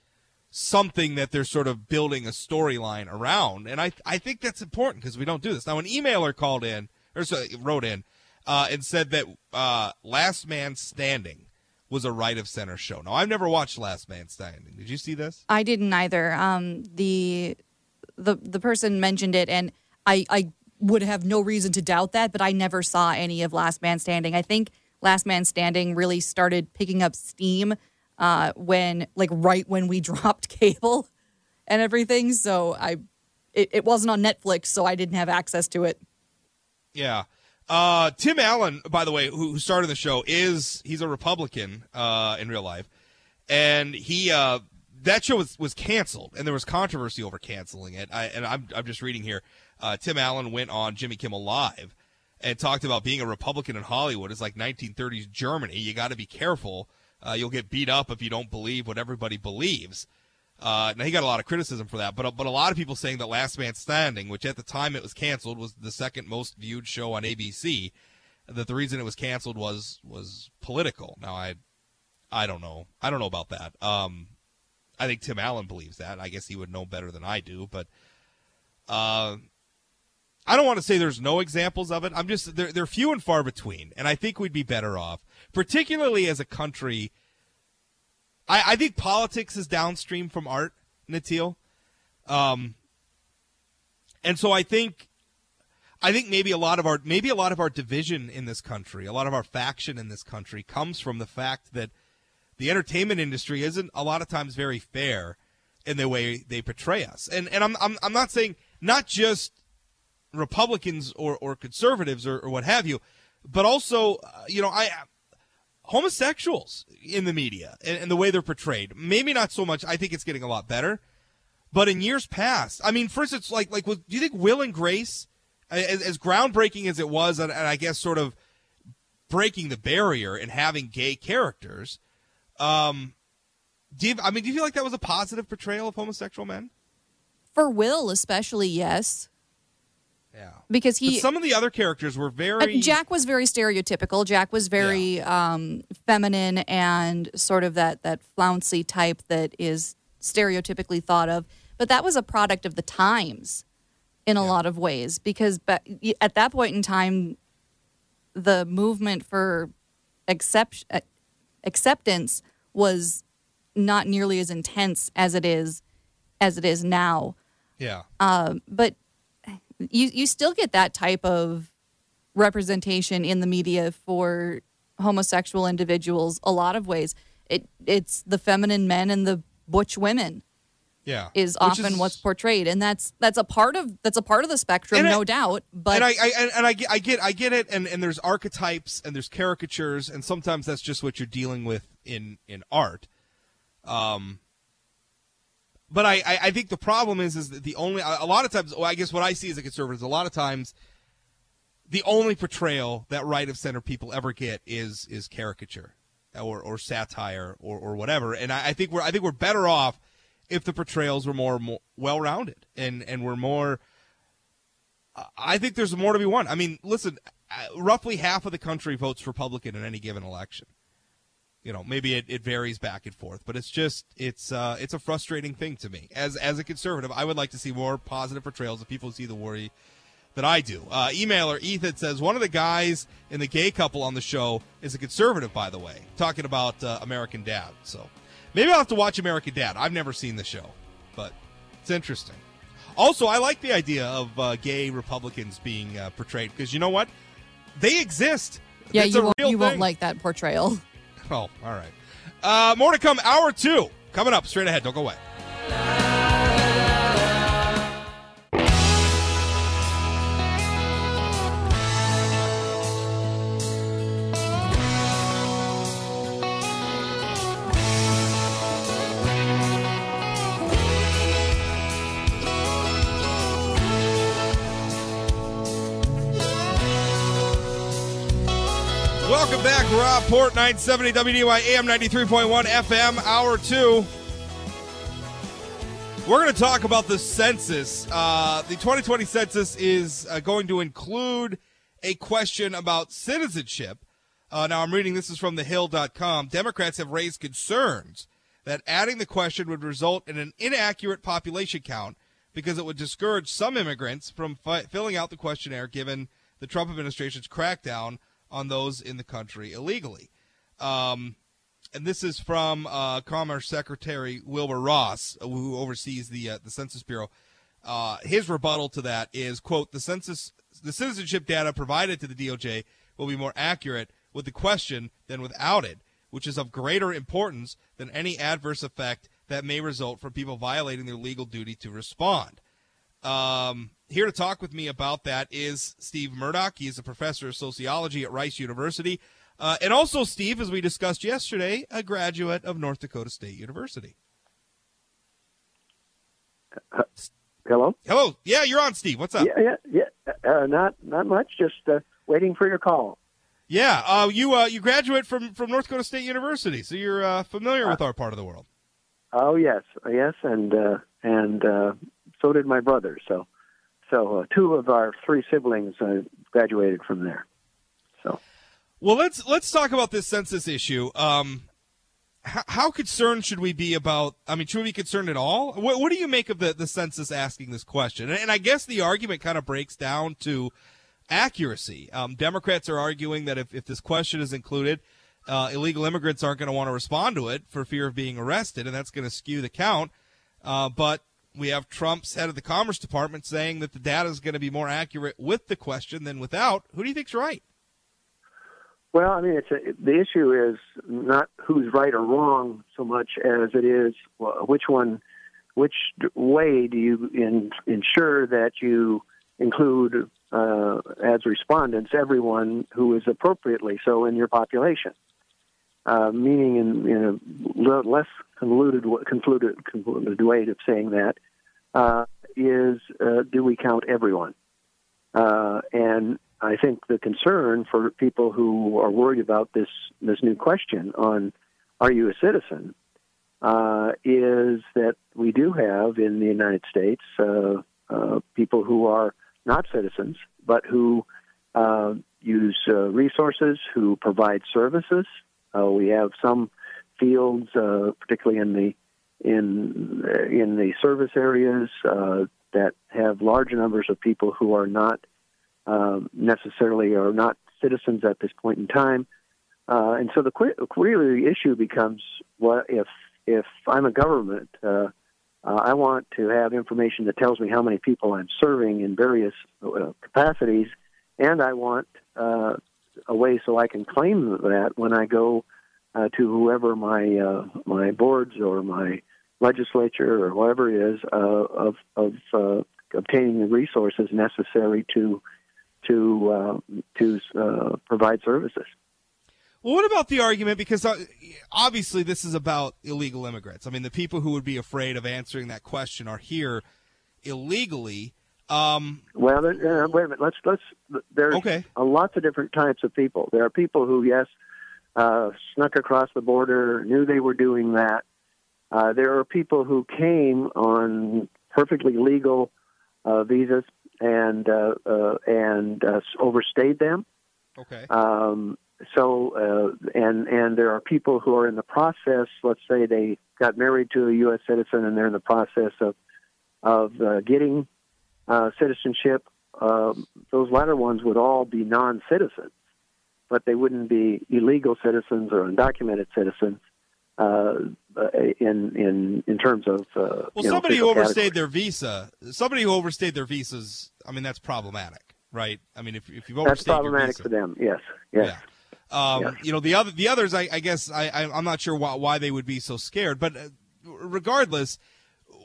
something that they're sort of building a storyline around, and I I think that's important because we don't do this now. An emailer called in or so, wrote in uh, and said that uh, Last Man Standing was a right of center show. Now I've never watched Last Man Standing. Did you see this? I didn't either. Um, the the the person mentioned it, and I I would have no reason to doubt that, but I never saw any of Last Man Standing. I think Last Man Standing really started picking up steam uh, when like right when we dropped cable and everything. So I it, it wasn't on Netflix, so I didn't have access to it. Yeah. Uh, Tim Allen, by the way, who, started the show, is he's a Republican uh, in real life, and he uh, that show was, was canceled, and there was controversy over canceling it. I, and I'm I'm just reading here. Uh, Tim Allen went on Jimmy Kimmel Live and talked about being a Republican in Hollywood is like 1930s Germany. You got to be careful. Uh, you'll get beat up if you don't believe what everybody believes. Uh, now he got a lot of criticism for that, but but a lot of people saying that Last Man Standing, which at the time it was canceled, was the second most viewed show on ABC. That the reason it was canceled was was political. Now I I don't know. I don't know about that. Um, I think Tim Allen believes that. I guess he would know better than I do, but uh, I don't want to say there's no examples of it. I'm just they're they're few and far between, and I think we'd be better off, particularly as a country. I, I think politics is downstream from art, Natil. Um, and so I think I think maybe a lot of our maybe a lot of our division in this country, a lot of our faction in this country comes from the fact that the entertainment industry isn't a lot of times very fair in the way they portray us. And and I'm I'm, I'm not saying not just Republicans or, or conservatives or, or what have you, but also uh, you know I homosexuals in the media and, and the way they're portrayed. Maybe not so much. I think it's getting a lot better. But in years past, I mean, for instance, like like, do you think Will and Grace, as, as groundbreaking as it was, and, and I guess sort of breaking the barrier and having gay characters, um, do you, I mean, do you feel like that was a positive portrayal of homosexual men? For Will, especially, yes, Yeah, because he But some of the other characters were Uh, very Jack was very stereotypical. Jack was very um, feminine and sort of that that flouncy type that is stereotypically thought of. But that was a product of the times in a lot of ways because ba- at that point in time, the movement for accept- uh, acceptance was not nearly as intense as it is as it is now yeah. but you you still get that type of representation in the media for homosexual individuals a lot of ways. It it's the feminine men and the butch women Yeah, is often what's portrayed. And that's that's a part of that's a part of the spectrum And I- no doubt but and I, I and, and I get I get I get it. And, and there's archetypes and there's caricatures. And sometimes that's just what you're dealing with in in art. Um but I, I, think the problem is is that the only a a lot of times well, I guess what I see as a conservative is a lot of times the only portrayal that right of center people ever get is is caricature or, or satire or, or whatever. And I, I think we're I think we're better off if the portrayals were more, more well rounded and and were more I think there's more to be won. I mean, listen, uh, roughly half of the country votes Republican in any given election. You know, maybe it, it varies back and forth, but it's just it's uh, it's a frustrating thing to me. As as a conservative, I would like to see more positive portrayals of people who see the worry that I do. Uh, emailer Ethan says one of the guys in the gay couple on the show is a conservative, by the way, talking about uh, American Dad. So maybe I'll have to watch American Dad. I've never seen the show, but it's interesting. Also, I like the idea of uh, gay Republicans being uh, portrayed because you know what? They exist. yeah That's you a won't real you won't like that portrayal Oh, all right. Uh, more to come. Hour two coming up straight ahead. Don't go away. Welcome back, Rob Port, 970 WDAY AM 93.1 FM, hour two. We're going to talk about the census. Uh, the 2020 census is uh, going to include a question about citizenship. Uh, now, I'm reading this is from thehill.com. Democrats have raised concerns that adding the question would result in an inaccurate population count because it would discourage some immigrants from fi- filling out the questionnaire given the Trump administration's crackdown on those in the country illegally. Um, and this is from uh, Commerce Secretary Wilbur Ross, uh, who oversees the uh, the Census Bureau. Uh, his rebuttal to that is, "quote The census, the citizenship data provided to the DOJ will be more accurate with the question than without it, which is of greater importance than any adverse effect that may result from people violating their legal duty to respond." Um, here to talk with me about that is Steve Murdock. He is a professor of sociology at Rice University. Uh, and also, Steve, as we discussed yesterday, a graduate of North Dakota State University. Hello. Hello. Yeah, you're on, Steve. What's up? Yeah, yeah, yeah. Uh, not not much. Just uh, waiting for your call. Yeah, uh, you uh, you graduate from, from North Dakota State University, so you're uh, familiar with our part of the world. Oh yes, yes, and uh, and uh, so did my brother. So so uh, two of our three siblings uh, graduated from there. So Well, let's let's talk about this census issue. Um, how, how concerned should we be about? I mean, should we be concerned at all? What, what do you make of the, the census asking this question? And, and I guess the argument kind of breaks down to accuracy. Um, Democrats are arguing that if, if this question is included, uh, illegal immigrants aren't going to want to respond to it for fear of being arrested, and that's going to skew the count. Uh, but We have Trump's head of the Commerce Department saying that the data is going to be more accurate with the question than without. Who do you think's right? Well, I mean, it's a, the issue is not who's right or wrong so much as it is which one, which way do you in, ensure that you include uh, as respondents everyone who is appropriately so in your population. Uh, meaning, in, in a less convoluted, convoluted, convoluted way of saying that uh, is, uh, do we count everyone? Uh, and I think the concern for people who are worried about this this new question on are you a citizen uh, is that we do have in the United States uh, uh, people who are not citizens but who use resources, who provide services. Uh, we have some fields, uh, particularly in the in in the service areas, uh, that have large numbers of people who are not um, necessarily are not citizens at this point in time. Uh, and so the really the issue becomes what if if I'm a government, uh, uh, I want to have information that tells me how many people I'm serving in various uh, capacities, and I want uh, a way so I can claim that when I go uh, to whoever my uh, my boards or my legislature or whatever it is uh, of of uh, obtaining the resources necessary to to uh, to uh, provide services. Well, what about the argument? Because uh, obviously, this is about illegal immigrants. I mean, the people who would be afraid of answering that question are here illegally. Um, Well, uh, wait a minute. Let's let's. There's Okay. a lots of different types of people. There are people who, yes, uh, snuck across the border, knew they were doing that. Uh, there are people who came on perfectly legal uh, visas and uh, uh, and uh, overstayed them. okay. Um, so, uh, and and there are people who are in the process. Let's say they got married to a U.S. citizen, and they're in the process of of uh, getting uh, citizenship. Um, those latter ones would all be non-citizens, but they wouldn't be illegal citizens or undocumented citizens. Uh, uh, in in in terms of uh, Well, you know, somebody who overstayed categories. their visa, somebody who overstayed their visas. I mean, that's problematic, right? I mean, if if you've that's overstayed your problematic visa, for them. Yes, yes. Yeah. Um, Yes. You know the other the others. I, I guess I, I I'm not sure why, why they would be so scared. But uh, regardless,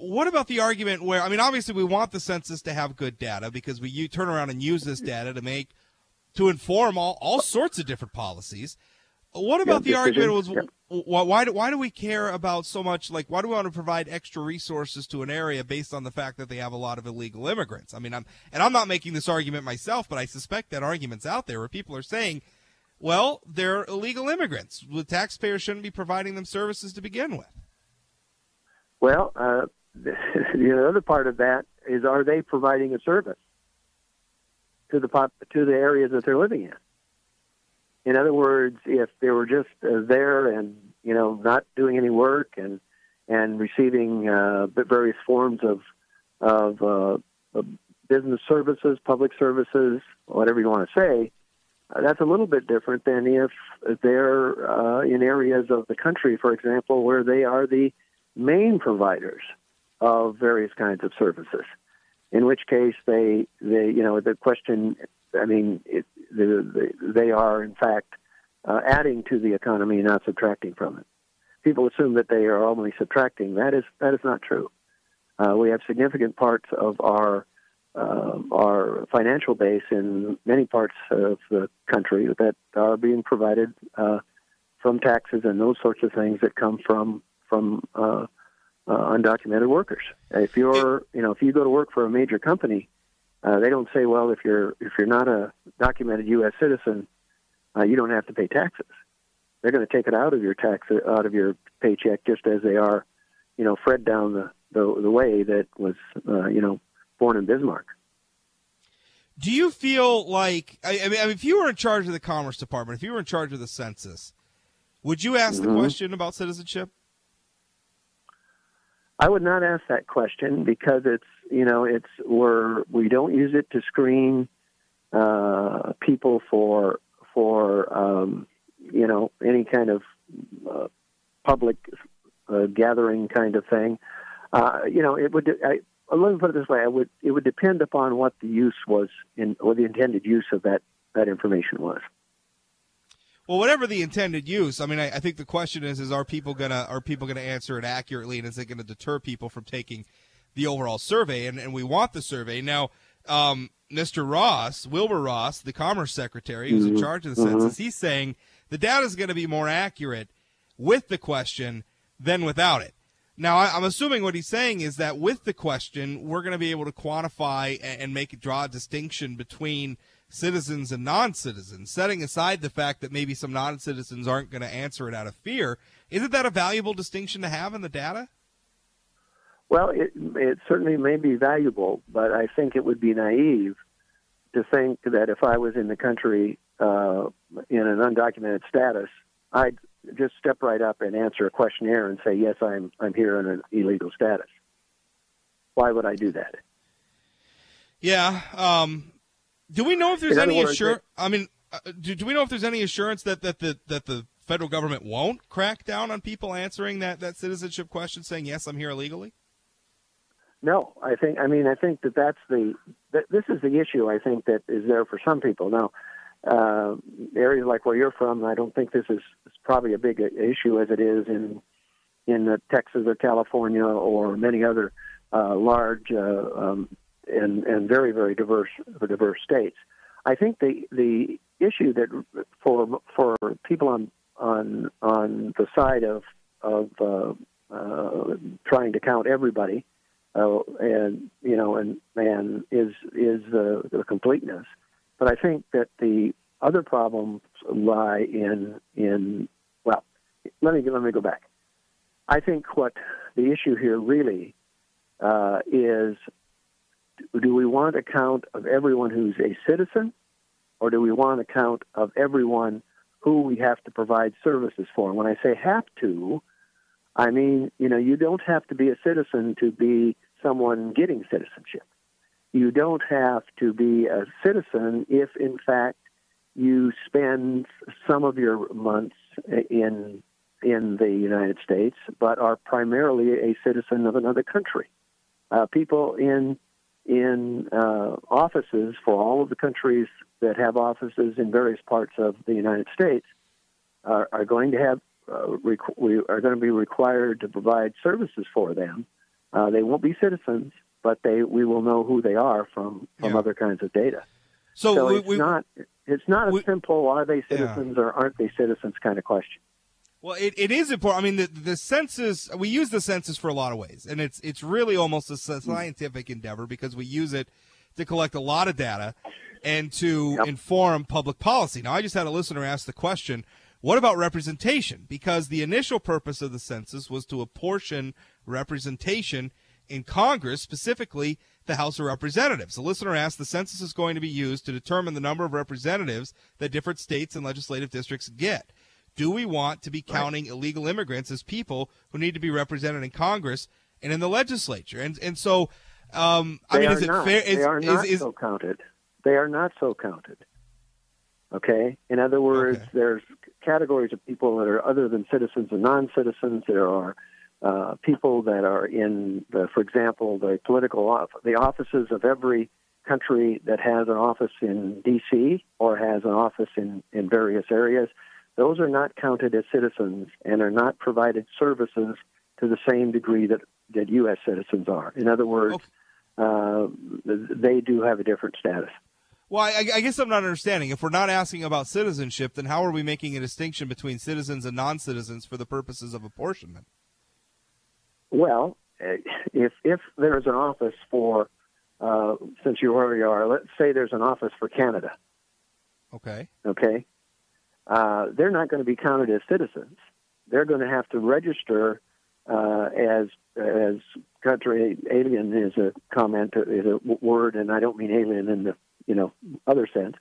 what about the argument where I mean, obviously we want the census to have good data because we you turn around and use this data to make to inform all all sorts of different policies. What about the argument was decisions. why, why do why do we care about so much like why do we want to provide extra resources to an area based on the fact that they have a lot of illegal immigrants? I mean, I'm and I'm not making this argument myself, but I suspect that argument's out there where people are saying, well, they're illegal immigrants. The taxpayers shouldn't be providing them services to begin with. Well, uh, the other part of that is are they providing a service to the pop, to the areas that they're living in? In other words, if they were just uh, there and you know not doing any work and and receiving uh, various forms of of, uh, of business services, public services, whatever you want to say, uh, that's a little bit different than if they're uh, in areas of the country, for example, where they are the main providers of various kinds of services. In which case, they, they you know, the question, I mean, it, the, the, they are in fact uh, adding to the economy, not subtracting from it. People assume that they are only subtracting. That is that is not true. Uh, we have significant parts of our uh, our financial base in many parts of the country that are being provided uh, from taxes and those sorts of things that come from from uh, undocumented workers. If you're, you know, if you go to work for a major company, uh, they don't say, well, if you're if you're not a documented U.S. citizen, uh, you don't have to pay taxes. They're going to take it out of your tax out of your paycheck, just as they are, you know, Fred down the the, the way that was, uh, you know, born in Bismarck. Do you feel like I, I mean, if you were in charge of the Commerce Department, if you were in charge of the census, would you ask the Mhm. question about citizenship? I would not ask that question because it's you know it's we're we don't use it to screen uh, people for for um, you know any kind of uh, public uh, gathering kind of thing. Uh, you know, it would. I, let me put it this way: I would. It would depend upon what the use was in, or the intended use of that that information was. Well, whatever the intended use, I mean, I, I think the question is: is are people gonna are people gonna answer it accurately, and is it going to deter people from taking the overall survey? And, and we want the survey now. Um, Mr. Ross, Wilbur Ross, the Commerce Secretary, who's in charge of the census, he's saying the data is going to be more accurate with the question than without it. Now, I, I'm assuming what he's saying is that with the question, we're going to be able to quantify and, and make draw a distinction between citizens and non-citizens, setting aside the fact that maybe some non-citizens aren't going to answer it out of fear. Isn't that a valuable distinction to have in the data? Well, it, it certainly may be valuable, but I think it would be naive to think that if I was in the country uh, in an undocumented status, I'd just step right up and answer a questionnaire and say, "Yes, I'm I'm here in an illegal status." Why would I do that? Yeah. Um, do we know if there's any assurance? I mean, uh, do, do we know if there's any assurance that, that the that the federal government won't crack down on people answering that, that citizenship question, saying yes, I'm here illegally? No, I think. I mean, I think that that's the. That this is the issue. I think that is there for some people now. Uh, areas like where you're from, I don't think this is, is probably a big issue as it is in in uh, Texas or California or many other uh, large uh, um, and and very very diverse diverse states. I think the the issue that for for people on on on the side of of uh, uh, trying to count everybody uh, and you know, and and is is the, the completeness. But I think that the other problems lie in in well, let me let me go back. I think what the issue here really uh, is: do we want a count of everyone who's a citizen, or do we want a count of everyone who we have to provide services for? And when I say have to, I mean, you know, you don't have to be a citizen to be someone getting citizenship. You don't have to be a citizen if, in fact, you spend some of your months in in the United States, but are primarily a citizen of another country. Uh, people in in uh, offices for all of the countries that have offices in various parts of the United States are, are going to have uh, requ- we are going to be required to provide services for them. Uh, they won't be citizens, but they we will know who they are from from Yeah. other kinds of data. So, So we, it's we, not it's not a we- simple are they citizens or aren't they citizens kind of question. Well, it, it is important. I mean, the, the census, we use the census for a lot of ways, and it's it's really almost a hmm. scientific endeavor because we use it to collect a lot of data and to Yep. inform public policy. Now, I just had a listener ask the question, what about representation? Because the initial purpose of the census was to apportion representation in Congress, specifically the House of Representatives. The listener asked, the census is going to be used to determine the number of representatives that different states and legislative districts get. Do we want to be counting illegal immigrants as people who need to be represented in Congress and in the legislature? And and so, um, I mean, is it not. fair? Is, they are is- not is- so counted. They are not so counted. Okay. In other words, Okay. there's categories of people that are other than citizens and non-citizens. There are uh, people that are in, the, for example, the political off- the offices of every country that has an office in D.C. or has an office in in various areas. Those are not counted as citizens and are not provided services to the same degree that that U.S. citizens are. In other words, Okay. uh, they do have a different status. Well, I, I guess I'm not understanding. If we're not asking about citizenship, then how are we making a distinction between citizens and non-citizens for the purposes of apportionment? Well, eh, if if there's an office for, uh, since you already are, let's say there's an office for Canada. Okay. Okay, uh, they're not going to be counted as citizens. They're going to have to register uh, as as country alien is a comment is a word, and I don't mean alien in the you know other sense,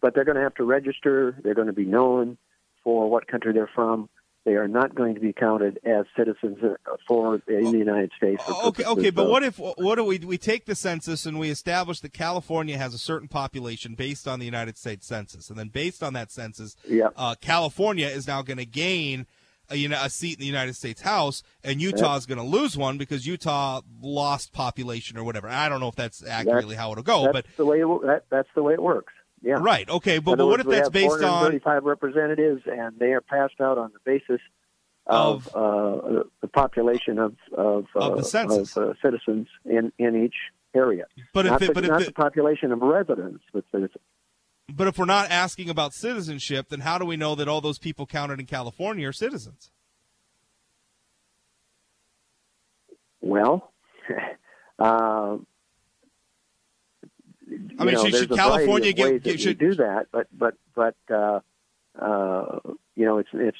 but they're going to have to register. They're going to be known for what country they're from. They are not going to be counted as citizens uh, for in the United States. Okay, okay, but of- what if what do we we take the census and we establish that California has a certain population based on the United States Census, and then based on that census, uh, California is now going to gain a, uni- a seat in the United States House, and Utah is going to lose one because Utah lost population or whatever. I don't know if that's accurately how it'll go, that's but the way it, that, that's the way it works. Yeah. right, okay. But, but what if that's based on 435 representatives, and they are passed out on the basis of, uh, the population of of, Of the uh, of uh, citizens in in each area. But if not it- the, but if not it- the population of residents, but citizens. But if we're not asking about citizenship, then how do we know that all those people counted in California are citizens? Well, uh, I mean, know, should- should California get- get- should- do that? But but but uh, uh, you know, it's it's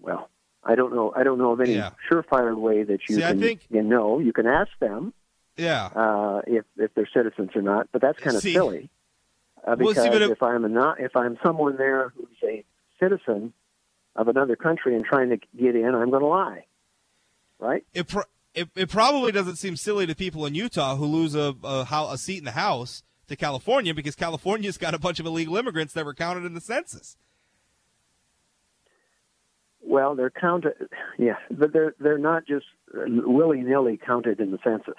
well, I don't know. I don't know of any Yeah. surefire way that you See, can think- you know. You can ask them Yeah. uh, if if they're citizens or not, but that's kind of See- silly. Uh, Well, because see, if- I'm a not if I'm someone there who's a citizen of another country and trying to get in, I'm going to lie, right? It, it it probably doesn't seem silly to people in Utah who lose a a, a seat in the House to California because California's got a bunch of illegal immigrants that were counted in the census. Well, they're counted. Yeah, but they're they're not just willy nilly counted in the census.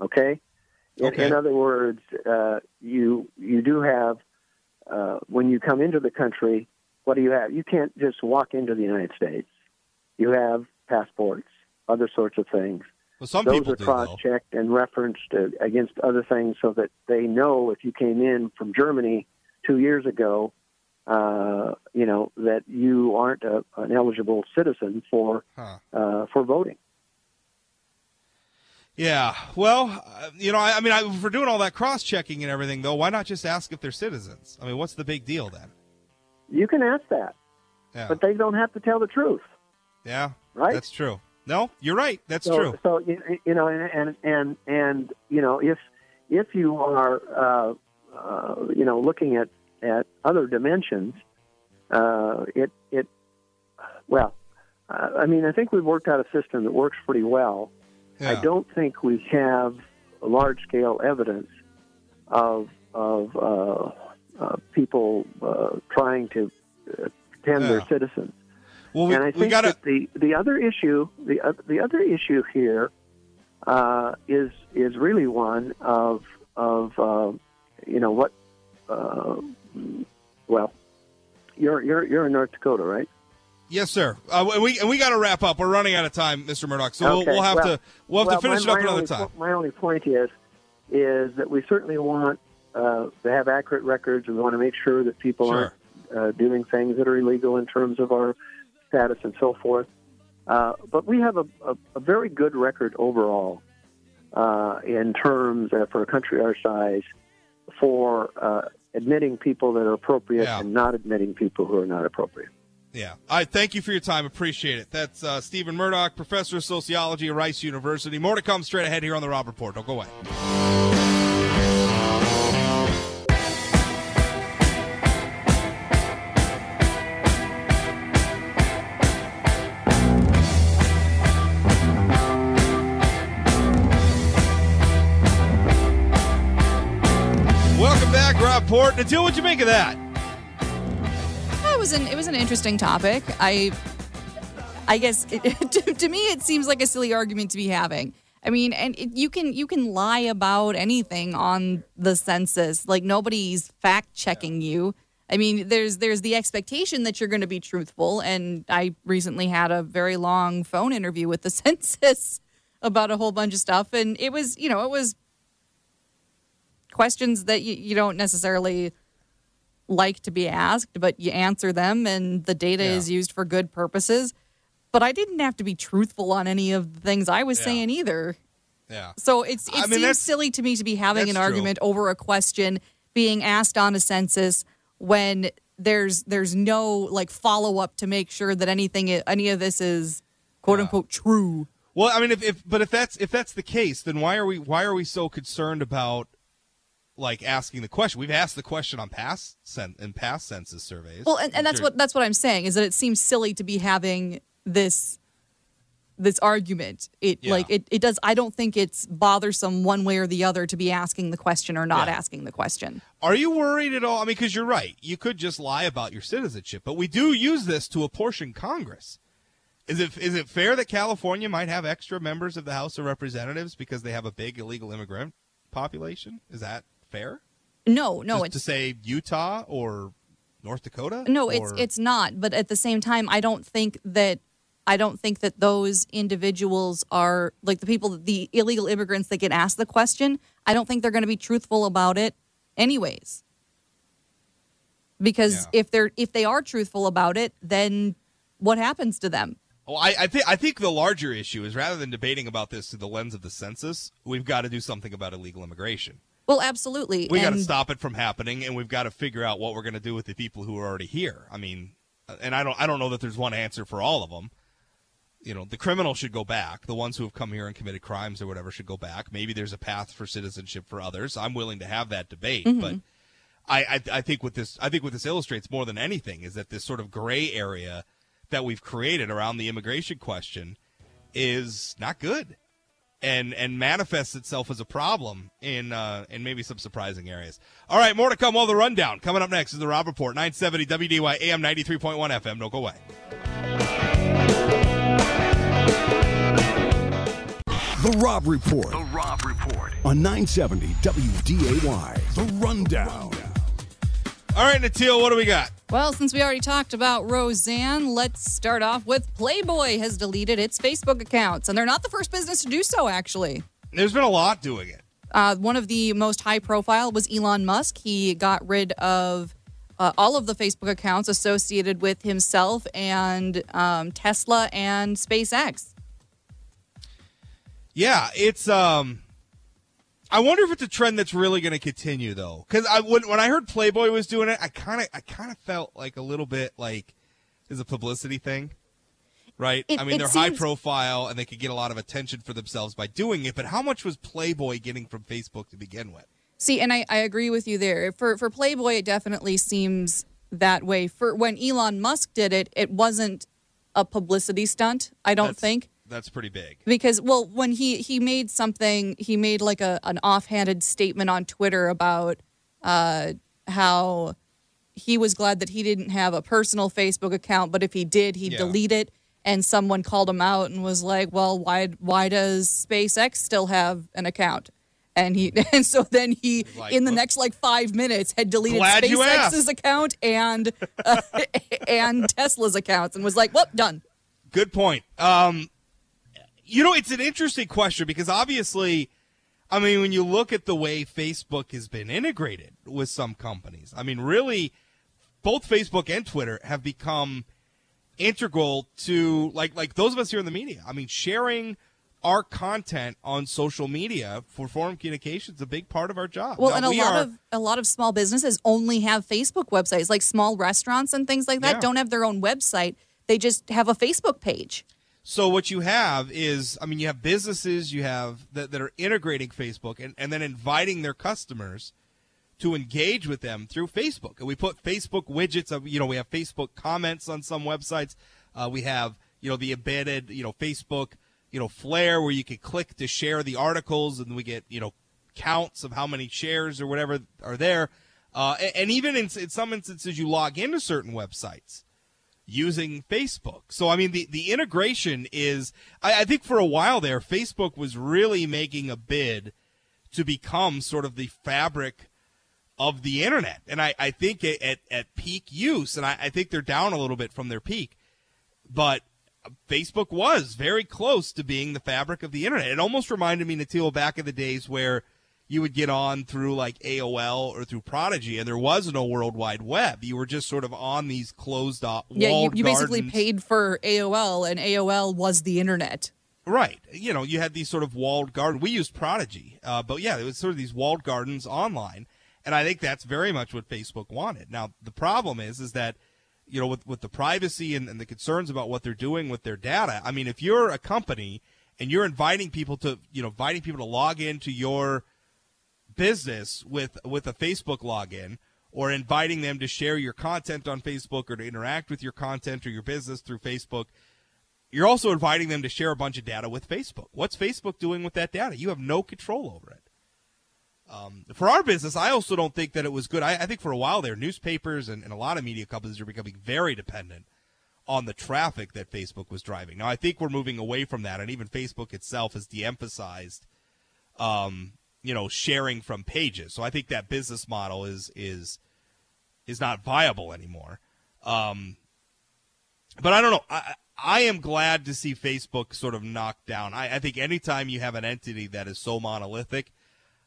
Okay. In, Okay. in other words, uh, you you do have uh, when you come into the country. What do you have? You can't just walk into the United States. You have passports, other sorts of things. Well, some Those people are cross-checked and referenced uh, against other things, so that they know if you came in from Germany two years ago, uh, you know that you aren't a, an eligible citizen for Huh. uh, for voting. Yeah. Well, uh, you know, I, I mean, I, if we're doing all that cross checking and everything, though, why not just ask if they're citizens? I mean, what's the big deal then? You can ask that, Yeah. but they don't have to tell the truth, yeah. right? That's true. No, you're right. That's so, true. So you you know, and and and, and you know, if if you are uh, uh, you know looking at at other dimensions, uh, it it well, uh, I mean, I think we've worked out a system that works pretty well. Yeah. I don't think we have large scale evidence of of uh, uh, people uh, trying to uh, pretend they're citizens. Well, we, and I think got to. that the the other issue the oth- the other issue here uh, is is really one of of uh, you know what uh, well you're you're you're in North Dakota right Yes, sir. Uh, and we and we got to wrap up. We're running out of time, Mr. Murdock. So we'll, we'll have well- to we'll have well, to finish my, it up another only time. my only point is is that we certainly want uh, to have accurate records and we want to make sure that people Sure. aren't uh, doing things that are illegal in terms of our status and so forth. Uh, but we have a, a, a very good record overall uh, in terms uh, for a country our size for uh, admitting people that are appropriate Yeah. and not admitting people who are not appropriate. Yeah. All right. Thank you for your time. Appreciate it. That's uh, Stephen Murdock, professor of sociology at Rice University. More to come straight ahead here on the Rob Report. Don't go away. Rob Until what'd you make of that? It was an it was an interesting topic. I I guess it, to, to me it seems like a silly argument to be having. I mean, and it, you can you can lie about anything on the census. Like nobody's fact checking you. I mean, there's there's the expectation that you're going to be truthful. And I recently had a very long phone interview with the census about a whole bunch of stuff, and it was you know it was questions that you, you don't necessarily like to be asked, but you answer them and the data Yeah. is used for good purposes. But I didn't have to be truthful on any of the things I was Yeah. saying either. Yeah. So it's it I seems silly to me to be having an true. argument over a question being asked on a census when there's there's no like follow up to make sure that anything any of this is quote unquote true. Well, I mean, if, if but if that's if that's the case, then why are we why are we so concerned about like asking the question? We've asked the question on past cen- in past census surveys. Well, and, and that's what that's what I'm saying is that it seems silly to be having this this argument. It Yeah. like it, it does. I don't think it's bothersome one way or the other to be asking the question or not Yeah. asking the question. Are you worried at all? I mean, because you're right. You could just lie about your citizenship, but we do use this to apportion Congress. Is it is it fair that California might have extra members of the House of Representatives because they have a big illegal immigrant population? Is that fair? No, no, Just it's to say Utah or North Dakota? No, it's Or- it's not. But at the same time, I don't think that I don't think that those individuals are like the people, the illegal immigrants that get asked the question. I don't think they're going to be truthful about it, anyways. Because Yeah. if they're if they are truthful about it, then what happens to them? Well, I, I think I think the larger issue is rather than debating about this through the lens of the census, we've got to do something about illegal immigration. Well, absolutely. We got to stop it from happening, and we've got to figure out what we're going to do with the people who are already here. I mean, uh, and I don't I don't know that there's one answer for all of them. You know, the criminals should go back. The ones who have come here and committed crimes or whatever should go back. Maybe there's a path for citizenship for others. I'm willing to have that debate, but I, I I think what this I think what this illustrates more than anything is that this sort of gray area that we've created around the immigration question is not good and and manifests itself as a problem in uh, in maybe some surprising areas. All right, more to come. All the rundown coming up next is the Rob Report, 970 WDAY AM 93.1 FM. Don't go away. The Rob Report The Rob Report. on 970 WDAY. The Rundown. All right, Natil, what do we got? Well, since we already talked about Roseanne, let's start off with Playboy has deleted its Facebook accounts, and they're not the first business to do so. Actually, There's been a lot doing it. Uh, one of the most high profile was Elon Musk. He got rid of uh, all of the Facebook accounts associated with himself and um, Tesla and SpaceX. Yeah, it's um. I wonder if it's a trend that's really going to continue though, because I when when I heard Playboy was doing it, I kind of I kind of felt like a little bit like is a publicity thing, right? It- I mean, they're high profile and they could get a lot of attention for themselves by doing it. But how much was Playboy getting from Facebook to begin with? See, and I, I agree with you there. For for Playboy, it definitely seems that way. For when Elon Musk did it, it wasn't a publicity stunt. I don't That's- think. That's pretty big. because well when he he made something he made like a an offhanded statement on twitter about uh how he was glad that he didn't have a personal facebook account but if he did he'd Yeah. delete it and someone called him out and was like well why why does spacex still have an account and he and so then he Like, in the next like five minutes had deleted SpaceX's account and uh, and Tesla's accounts and was like, "Well, done." Good point. Um, you know, it's an interesting question because obviously, I mean, when you look at the way Facebook has been integrated with some companies, I mean, really, both Facebook and Twitter have become integral to like like those of us here in the media. I mean, sharing our content on social media for foreign communication is a big part of our job. Well, Now, and a we lot are- of a lot of small businesses only have Facebook websites, like small restaurants and things like that Yeah. don't have their own website. They just have a Facebook page. So what you have is, I mean, you have businesses you have that, that are integrating Facebook and, and then inviting their customers to engage with them through Facebook. And we put Facebook widgets of, you know, we have Facebook comments on some websites. Uh, we have, you know, the embedded, you know, Facebook, you know, Flare where you can click to share the articles and we get, you know, counts of how many shares or whatever are there. Uh, and, and even in, in some instances, you log into certain websites using Facebook. So I mean the the integration is I, I think for a while there Facebook was really making a bid to become sort of the fabric of the internet. And I, I think at, at, peak use, and I, I think they're down a little bit from their peak, but Facebook was very close to being the fabric of the internet. It almost reminded me, Natil, back in the days where you would get on through like AOL or through Prodigy, and there was no World Wide Web. You were just sort of on these closed off. Yeah, you, you basically paid for AOL, and AOL was the internet. Right. You know, you had these sort of walled gardens. We used Prodigy, uh, but yeah, it was sort of these walled gardens online, and I think that's very much what Facebook wanted. Now, the problem is, is that you know, with with the privacy and, and the concerns about what they're doing with their data. I mean, if you're a company and you're inviting people to, you know, inviting people to log into your business with with a Facebook login or inviting them to share your content on Facebook or to interact with your content or your business through Facebook you're also inviting them to share a bunch of data with Facebook. What's Facebook doing with that data? You have no control over it. Um, for our business, I also don't think that it was good. I, I think for a while there, newspapers and, and a lot of media companies are becoming very dependent on the traffic that Facebook was driving. Now, I think we're moving away from that, and even Facebook itself has de-emphasized, um, you know, sharing from pages. So I think that business model is is is not viable anymore. Um, but I don't know. I, I am glad to see Facebook sort of knocked down. I, I think anytime you have an entity that is so monolithic,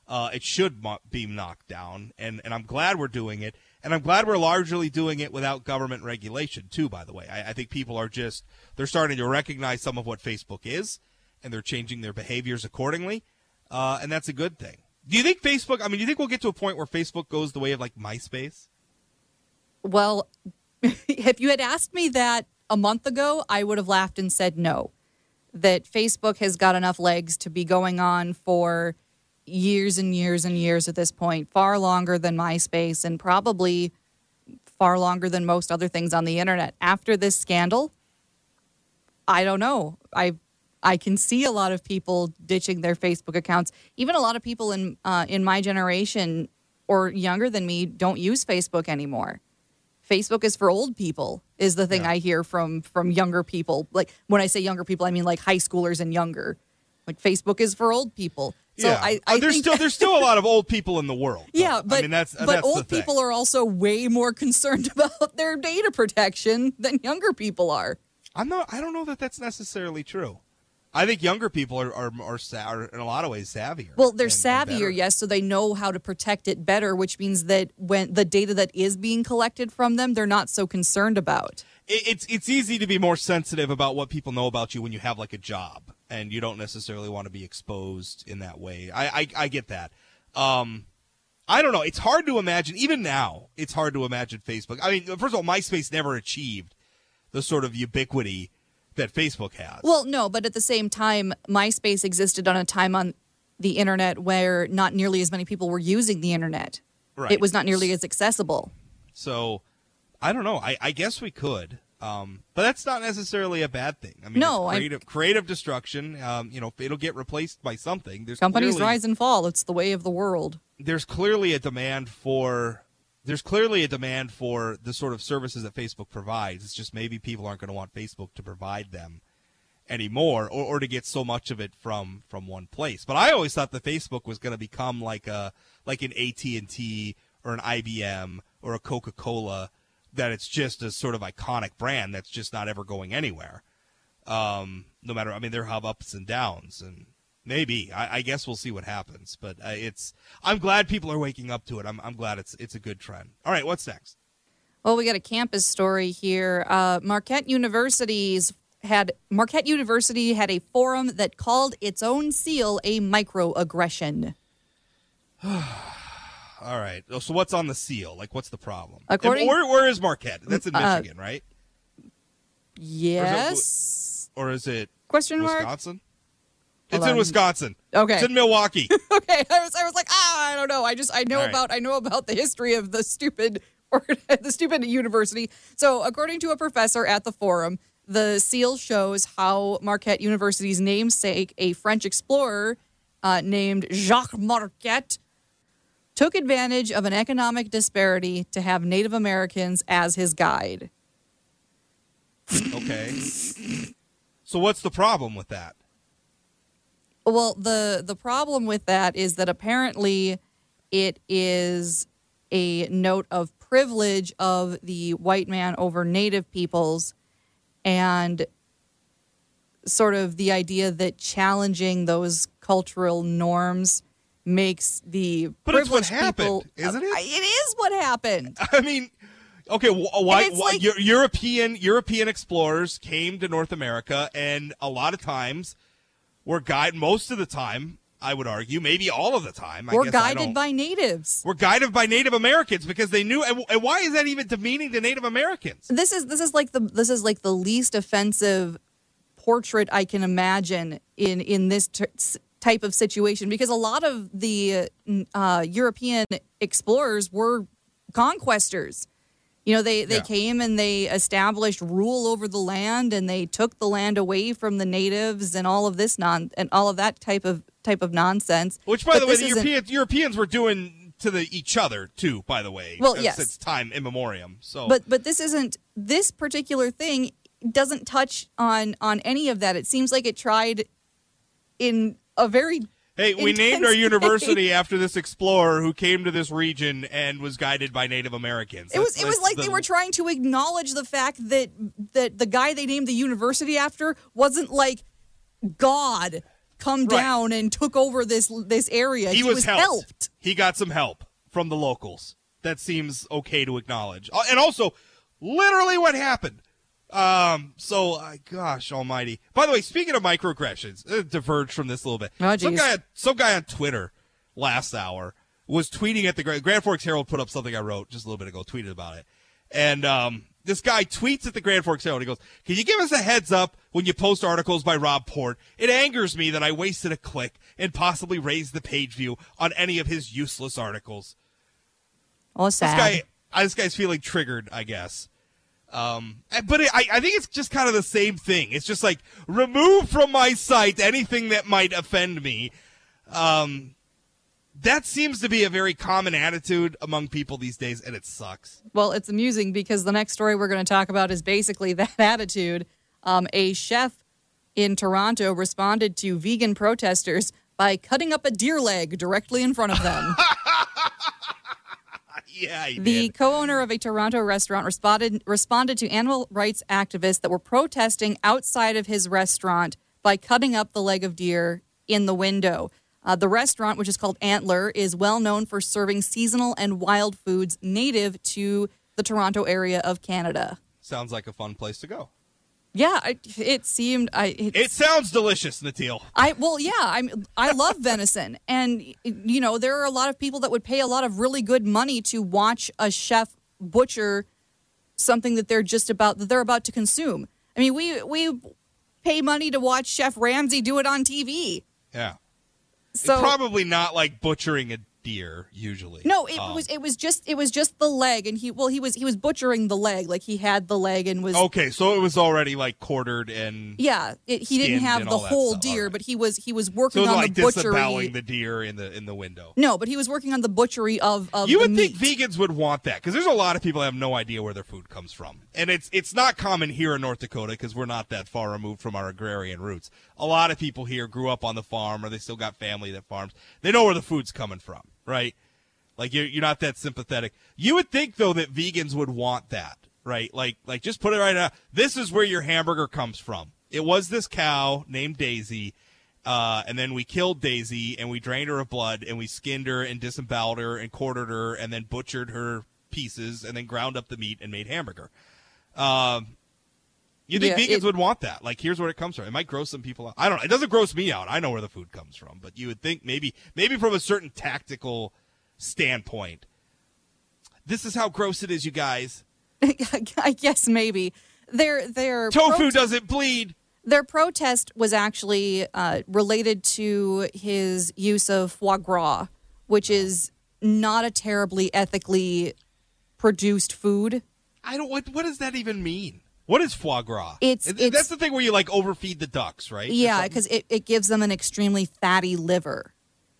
uh, it should mo- be knocked down. And, and I'm glad we're doing it. And I'm glad we're largely doing it without government regulation, too, by the way. I, I think people are just, they're starting to recognize some of what Facebook is, and they're changing their behaviors accordingly. Uh, and that's a good thing. Do you think Facebook, I mean, do you think we'll get to a point where Facebook goes the way of like MySpace? Well, if you had asked me that a month ago, I would have laughed and said no. That Facebook has got enough legs to be going on for years and years and years at this point, far longer than MySpace and probably far longer than most other things on the internet. After this scandal, I don't know. I I can see a lot of people ditching their Facebook accounts. Even a lot of people in uh, in my generation or younger than me don't use Facebook anymore. Facebook is for old people is the thing Yeah. I hear from from younger people. Like when I say younger people, I mean like high schoolers and younger. Like Facebook is for old people. So yeah. I, Uh, there's still there's still a lot of old people in the world. though. yeah, but I mean that's but that's old people are also way more concerned about their data protection than younger people are. I'm not. I don't know that that's necessarily true. I think younger people are are, are, sa- are in a lot of ways savvier. Well, they're and- and savvier, yes, so they know how to protect it better, which means that when the data that is being collected from them, they're not so concerned about. It, it's it's easy to be more sensitive about what people know about you when you have like a job and you don't necessarily want to be exposed in that way. I I, I get that. Um, I don't know. It's hard to imagine. Even now, it's hard to imagine Facebook. I mean, first of all, MySpace never achieved the sort of ubiquity that Facebook has. Well, no, but at the same time, MySpace existed on a time on the internet where not nearly as many people were using the internet. Right. It was not nearly as accessible. So, I don't know. I, I guess we could, um, but that's not necessarily a bad thing. I mean, No, creative, creative destruction. Um, you know, it'll get replaced by something. There's Companies clearly, rise and fall. It's the way of the world. There's clearly a demand for. There's clearly a demand for the sort of services that Facebook provides. It's just maybe people aren't going to want Facebook to provide them anymore, or, or to get so much of it from from one place. But I always thought that Facebook was going to become like a like an AT and T or an IBM or a Coca Cola, that it's just a sort of iconic brand that's just not ever going anywhere. Um, no matter, I mean, there have ups and downs, and maybe I, I guess we'll see what happens. But uh, it's I'm glad people are waking up to it. I'm I'm glad it's it's a good trend. All right, what's next? Well, we got a campus story here. Uh, Marquette University's had Marquette University had a forum that called its own seal a microaggression. All right. So what's on the seal? Like, what's the problem? According- And where where is Marquette? That's in Uh, Michigan, right? Yes? Or is it Question mark. Wisconsin? Hold it's in. Wisconsin. Okay. It's in Milwaukee. okay, I was I was like, ah, I don't know. I just I know right. about I know about the history of the stupid or the stupid university. So, according to a professor at the forum, the seal shows how Marquette University's namesake, a French explorer uh, named Jacques Marquette, took advantage of an economic disparity to have Native Americans as his guide. okay. So what's the problem with that? Well, the the problem with that is that apparently it is a note of privilege of the white man over native peoples and sort of the idea that challenging those cultural norms makes the But it's what happened, people isn't it? Uh, It is what happened. I mean, okay, wh- why, why like- European European explorers came to North America, and a lot of times were guided. Most of the time, I would argue, maybe all of the time, I We're guided by natives. We're guided by Native Americans because they knew. And, and why is that even demeaning to Native Americans? this is this is like the this is like the least offensive portrait I can imagine in in this t- type of situation because a lot of the uh, European explorers were conquestors. You know, they, they Yeah. came and they established rule over the land and they took the land away from the natives and all of this non and all of that type of type of nonsense. Which, by But the way, the isn't- Europeans were doing to the each other too. By the way, Well, yes. since time immemorium. So, But but this isn't this particular thing doesn't touch on on any of that. It seems like it tried in a very hey, we named our university after this explorer who came to this region and was guided by Native Americans. It was it was like the- they were trying to acknowledge the fact that that the guy they named the university after wasn't like God come Right. down and took over this this area. He, was, helped. helped. He got some help from the locals. That seems okay to acknowledge. Uh, And also, literally what happened. Um. So, uh, gosh Almighty. By the way, speaking of microaggressions, uh, diverged from this a little bit. Oh, some guy, some guy on Twitter last hour was tweeting at the Grand, Forks Herald. Put up something I wrote just a little bit ago. Tweeted about it, and um, this guy tweets at the Grand Forks Herald. He goes, "Can you give us a heads up when you post articles by Rob Port? It angers me that I wasted a click and possibly raised the page view on any of his useless articles." Oh, This sad. guy, uh, this guy's feeling triggered, I guess. Um, eh, but it, I, I think it's just kind of the same thing. It's just like remove from my sight anything that might offend me. Um, that seems to be a very common attitude among people these days, and it sucks. Well, it's amusing because the next story we're going to talk about is basically that attitude. Um, a chef in Toronto responded to vegan protesters by cutting up a deer leg directly in front of them. Yeah, he The did. co-owner of a Toronto restaurant responded responded to animal rights activists that were protesting outside of his restaurant by cutting up the leg of deer in the window. Uh, the restaurant, which is called Antler, is well known for serving seasonal and wild foods native to the Toronto area of Canada. Sounds like a fun place to go. Yeah, I, it seemed. I it's, It sounds delicious, Natil. I well, yeah, I'm. I love venison, and you know there are a lot of people that would pay a lot of really good money to watch a chef butcher something that they're just about that they're about to consume. I mean, we we pay money to watch Chef Ramsay do it on TV. Yeah. So Probably not like butchering a deer usually. no, it Um, was it was just it was just the leg, and he well he was he was butchering the leg like he had the leg and was Okay, so it was already like quartered and yeah it, he didn't have the whole deer, Alright. but he was he was so working was on like the butchery. disaboweling the deer in the in the window. No, but he was working on the butchery of, of You would meat. think vegans would want that because there's a lot of people that have no idea where their food comes from, and it's it's not common here in North Dakota because we're not that far removed from our agrarian roots. A lot of people here grew up on the farm, or they still got family that farms. They know where the food's coming from, right? Like you're you're not that sympathetic. You would think though that vegans would want that, right? Like like just put it right now. This is where your hamburger comes from. It was this cow named Daisy. Uh, and then we killed Daisy and we drained her of blood and we skinned her and disemboweled her and quartered her and then butchered her pieces and then ground up the meat and made hamburger. Um, you think Yeah, vegans it- would want that? Like, here's where it comes from. It might gross some people out. I don't know. It doesn't gross me out. I know where the food comes from, but you would think maybe, maybe from a certain tactical standpoint, this is how gross it is, you guys. I guess maybe their their Tofu prot- doesn't bleed. their protest was actually uh, related to his use of foie gras, which is not a terribly ethically produced food. I don't. What What does that even mean? What is foie gras? It's- Th- it's- that's the thing where you like overfeed the ducks, right? Yeah, because it, it gives them an extremely fatty liver,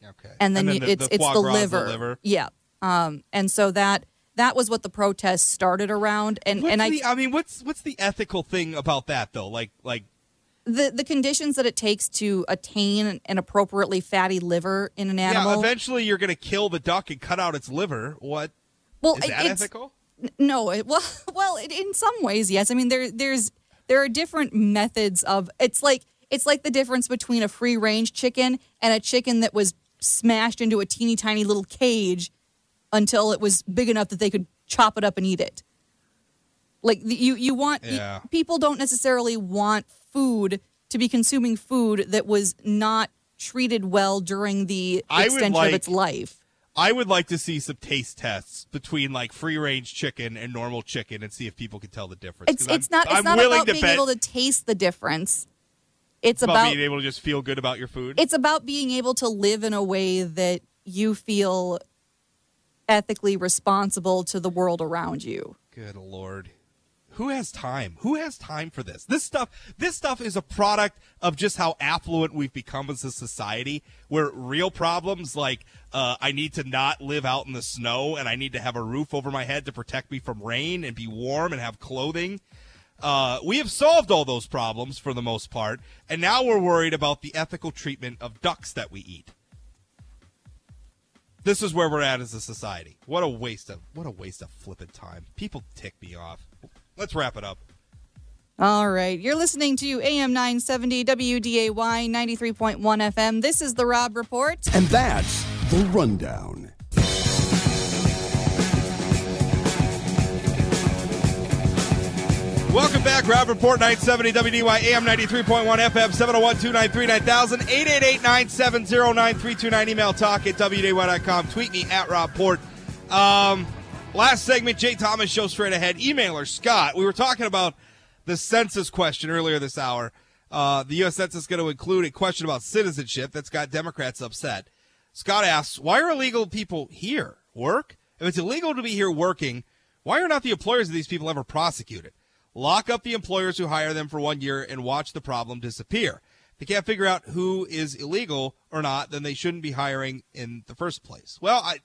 okay, and then, you, the, it's the it's the liver. the liver. Yeah, um, and so that that was what the protest started around, and What's and I the, I mean, what's what's the ethical thing about that though? Like like the the conditions that it takes to attain an appropriately fatty liver in an animal. yeah, eventually you're gonna kill the duck and cut out its liver. What well, is that it's, ethical? No, it, well, well, it, in some ways, yes. I mean, there, there's, there are different methods of. It's like, it's like the difference between a free range chicken and a chicken that was smashed into a teeny tiny little cage until it was big enough that they could chop it up and eat it. Like the- you, you want you- people don't necessarily want food to be consuming food that was not treated well during the extension like- of its life. I would like to see some taste tests between like free range chicken and normal chicken and see if people can tell the difference. It's it's not it's I'm not about being bet able to taste the difference. It's about, about being able to just feel good about your food. it's about being able to live in a way that you feel ethically responsible to the world around you. Good lord. Who has time? Who has time for this? This stuff this stuff is a product of just how affluent we've become as a society where real problems like uh, I need to not live out in the snow and I need to have a roof over my head to protect me from rain and be warm and have clothing. Uh, we have solved all those problems for the most part, and now we're worried about the ethical treatment of ducks that we eat. This is where we're at as a society. What a waste of what a waste of flipping time. People tick me off. Let's wrap it up. All right. You're listening to AM 970 WDAY 93.1 FM. This is the Rob Report. And that's the rundown. Welcome back, Rob Report 970 WDAY AM 93.1 FM 701 293 9000 888 970 9329. Email talk at WDAY.com. Tweet me at Rob Port. Um, last segment, Jay Thomas show straight ahead. Emailer Scott. We were talking about the census question earlier this hour. Uh, the U.S. Census is going to include a question about citizenship that's got Democrats upset. Scott asks, why are illegal people here? Work? If it's illegal to be here working, why are not the employers of these people ever prosecuted? Lock up the employers who hire them for one year and watch the problem disappear. If they can't figure out who is illegal or not, then they shouldn't be hiring in the first place. Well, I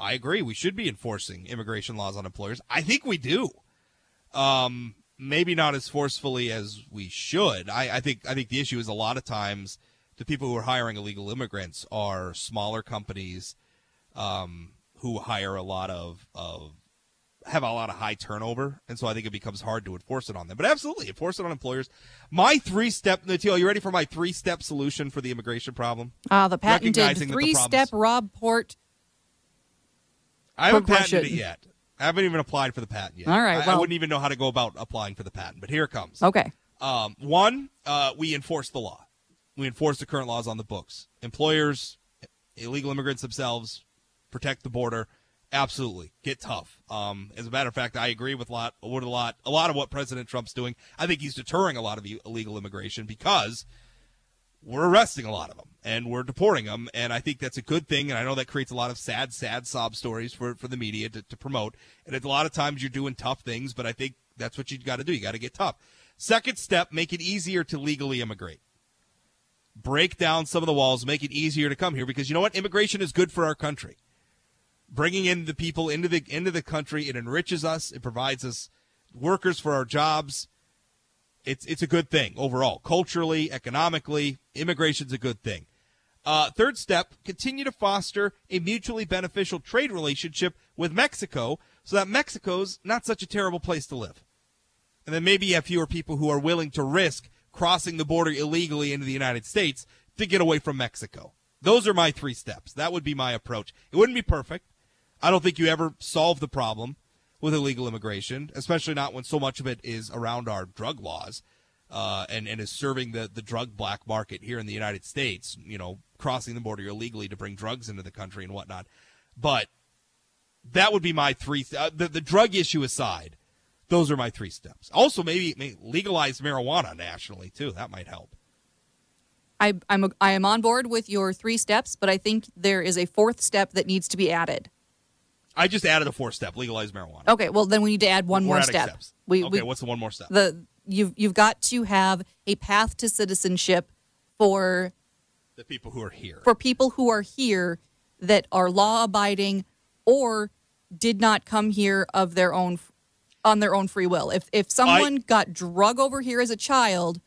I agree. We should be enforcing immigration laws on employers. I think we do. Um, maybe not as forcefully as we should. I, I think I think the issue is a lot of times the people who are hiring illegal immigrants are smaller companies um, who hire a lot of, of have a lot of high turnover, and so I think it becomes hard to enforce it on them. But absolutely, enforce it on employers. My three step, Natil, you ready for my three step solution for the immigration problem? Uh, the patented that the three step Rob Port. I haven't patented it yet. I haven't even applied for the patent yet. All right, I, I wouldn't even know how to go about applying for the patent, but here it comes. Okay. Um, one, uh, we enforce the law. We enforce the current laws on the books. Employers, illegal immigrants themselves, protect the border. Absolutely, get tough. Um, as a matter of fact, I agree with a lot, with a lot, a lot of what President Trump's doing. I think he's deterring a lot of illegal immigration because we're arresting a lot of them and we're deporting them, and I think that's a good thing. And I know that creates a lot of sad, sad sob stories for for the media to, to promote. And a lot of times you're doing tough things, but I think that's what you got to do. You got to get tough. Second step, make it easier to legally immigrate. Break down some of the walls, make it easier to come here because you know what? Immigration is good for our country. Bringing in the people into the into the country, it enriches us. It provides us workers for our jobs. It's it's a good thing overall, culturally, economically. Immigration's a good thing. Uh, third step: continue to foster a mutually beneficial trade relationship with Mexico, so that Mexico's not such a terrible place to live and then maybe you have fewer people who are willing to risk crossing the border illegally into the United States to get away from Mexico. Those are my three steps. That would be my approach. It wouldn't be perfect. I don't think you ever solve the problem with illegal immigration, especially not when so much of it is around our drug laws uh, and, and is serving the, the drug black market here in the United States, you know, crossing the border illegally to bring drugs into the country and whatnot. But that would be my three. Uh, the, the drug issue aside, those are my three steps. Also, maybe, maybe legalize marijuana nationally too. That might help. I, I'm a, I am on board with your three steps, but I think there is a fourth step that needs to be added. I just added a fourth step: legalize marijuana. Okay, well then we need to add one We're more step. steps. We, okay, we, what's the one more step? the you've you've got to have a path to citizenship for the people who are here. for people who are here that are law abiding or did not come here of their own on their own free will. If if someone got drug over here as a child,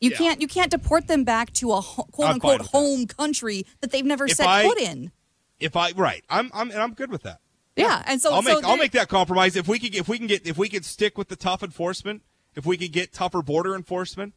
you Yeah. can't you can't deport them back to a quote unquote with that. home country that they've never If set I- foot in. if I right, I'm I'm and I'm good with that. Yeah, and so I'll so make I'll make that compromise. If we could if we can get if we could stick with the tough enforcement, if we could get tougher border enforcement,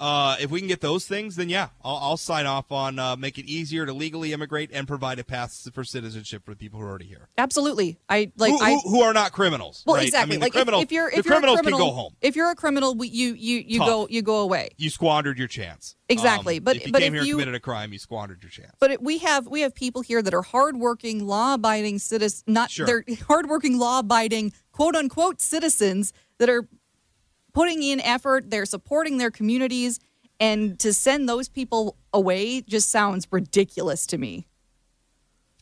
uh, if we can get those things, then yeah, I'll, I'll sign off on uh, make it easier to legally immigrate and provide a path for citizenship for people who are already here, absolutely. I like who, I who, who are not criminals. well right? exactly I mean, the like if- criminal, if, you're if you're criminals a criminal, can go home. if you're a criminal, you you you Tough. go you go away. You squandered your chance. Exactly, Um, but- if you but came if here you- committed a crime, you squandered your chance. But it, we have we have people here that are hardworking, law-abiding citizens. Not Sure. they're hardworking, law-abiding, quote unquote citizens that are putting in effort. They're supporting their communities, and to send those people away just sounds ridiculous to me.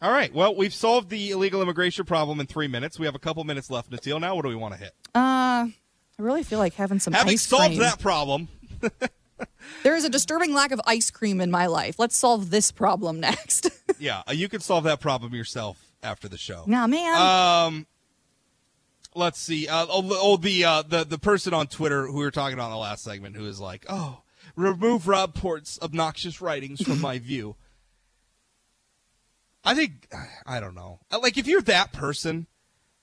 All right. Well, we've solved the illegal immigration problem in three minutes. We have a couple minutes left, Natil. Now, what do we want to hit? Uh, I really feel like having some Having ice solved cream. that problem, There is a disturbing lack of ice cream in my life. Let's solve this problem next. yeah, you can solve that problem yourself after the show. nah, man. Um, let's see. Uh, oh, the- oh, the uh, the the person on Twitter who we were talking about in the last segment, who is like, "Oh, remove Rob Port's obnoxious writings from my view." I think I don't know. Uh, Like, if you're that person,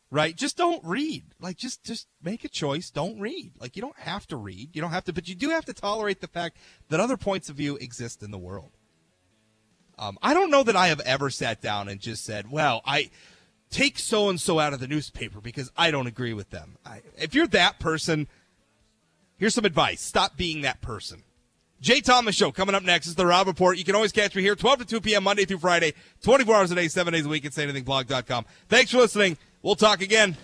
right? Just don't read. Like, just just make a choice. Don't read. Like, you don't have to read. You don't have to, but you do have to tolerate the fact that other points of view exist in the world. Um, I don't know that I have ever sat down and just said, "Well, I." take so and so out of the newspaper because I don't agree with them. I, if you're that person, here's some advice: stop being that person. Jay Thomas Show coming up next is the Rob Report. You can always catch me here 12 to 2 p.m. Monday through Friday, 24 hours a day, seven days a week at sayanythingblog.com. Thanks for listening. We'll talk again.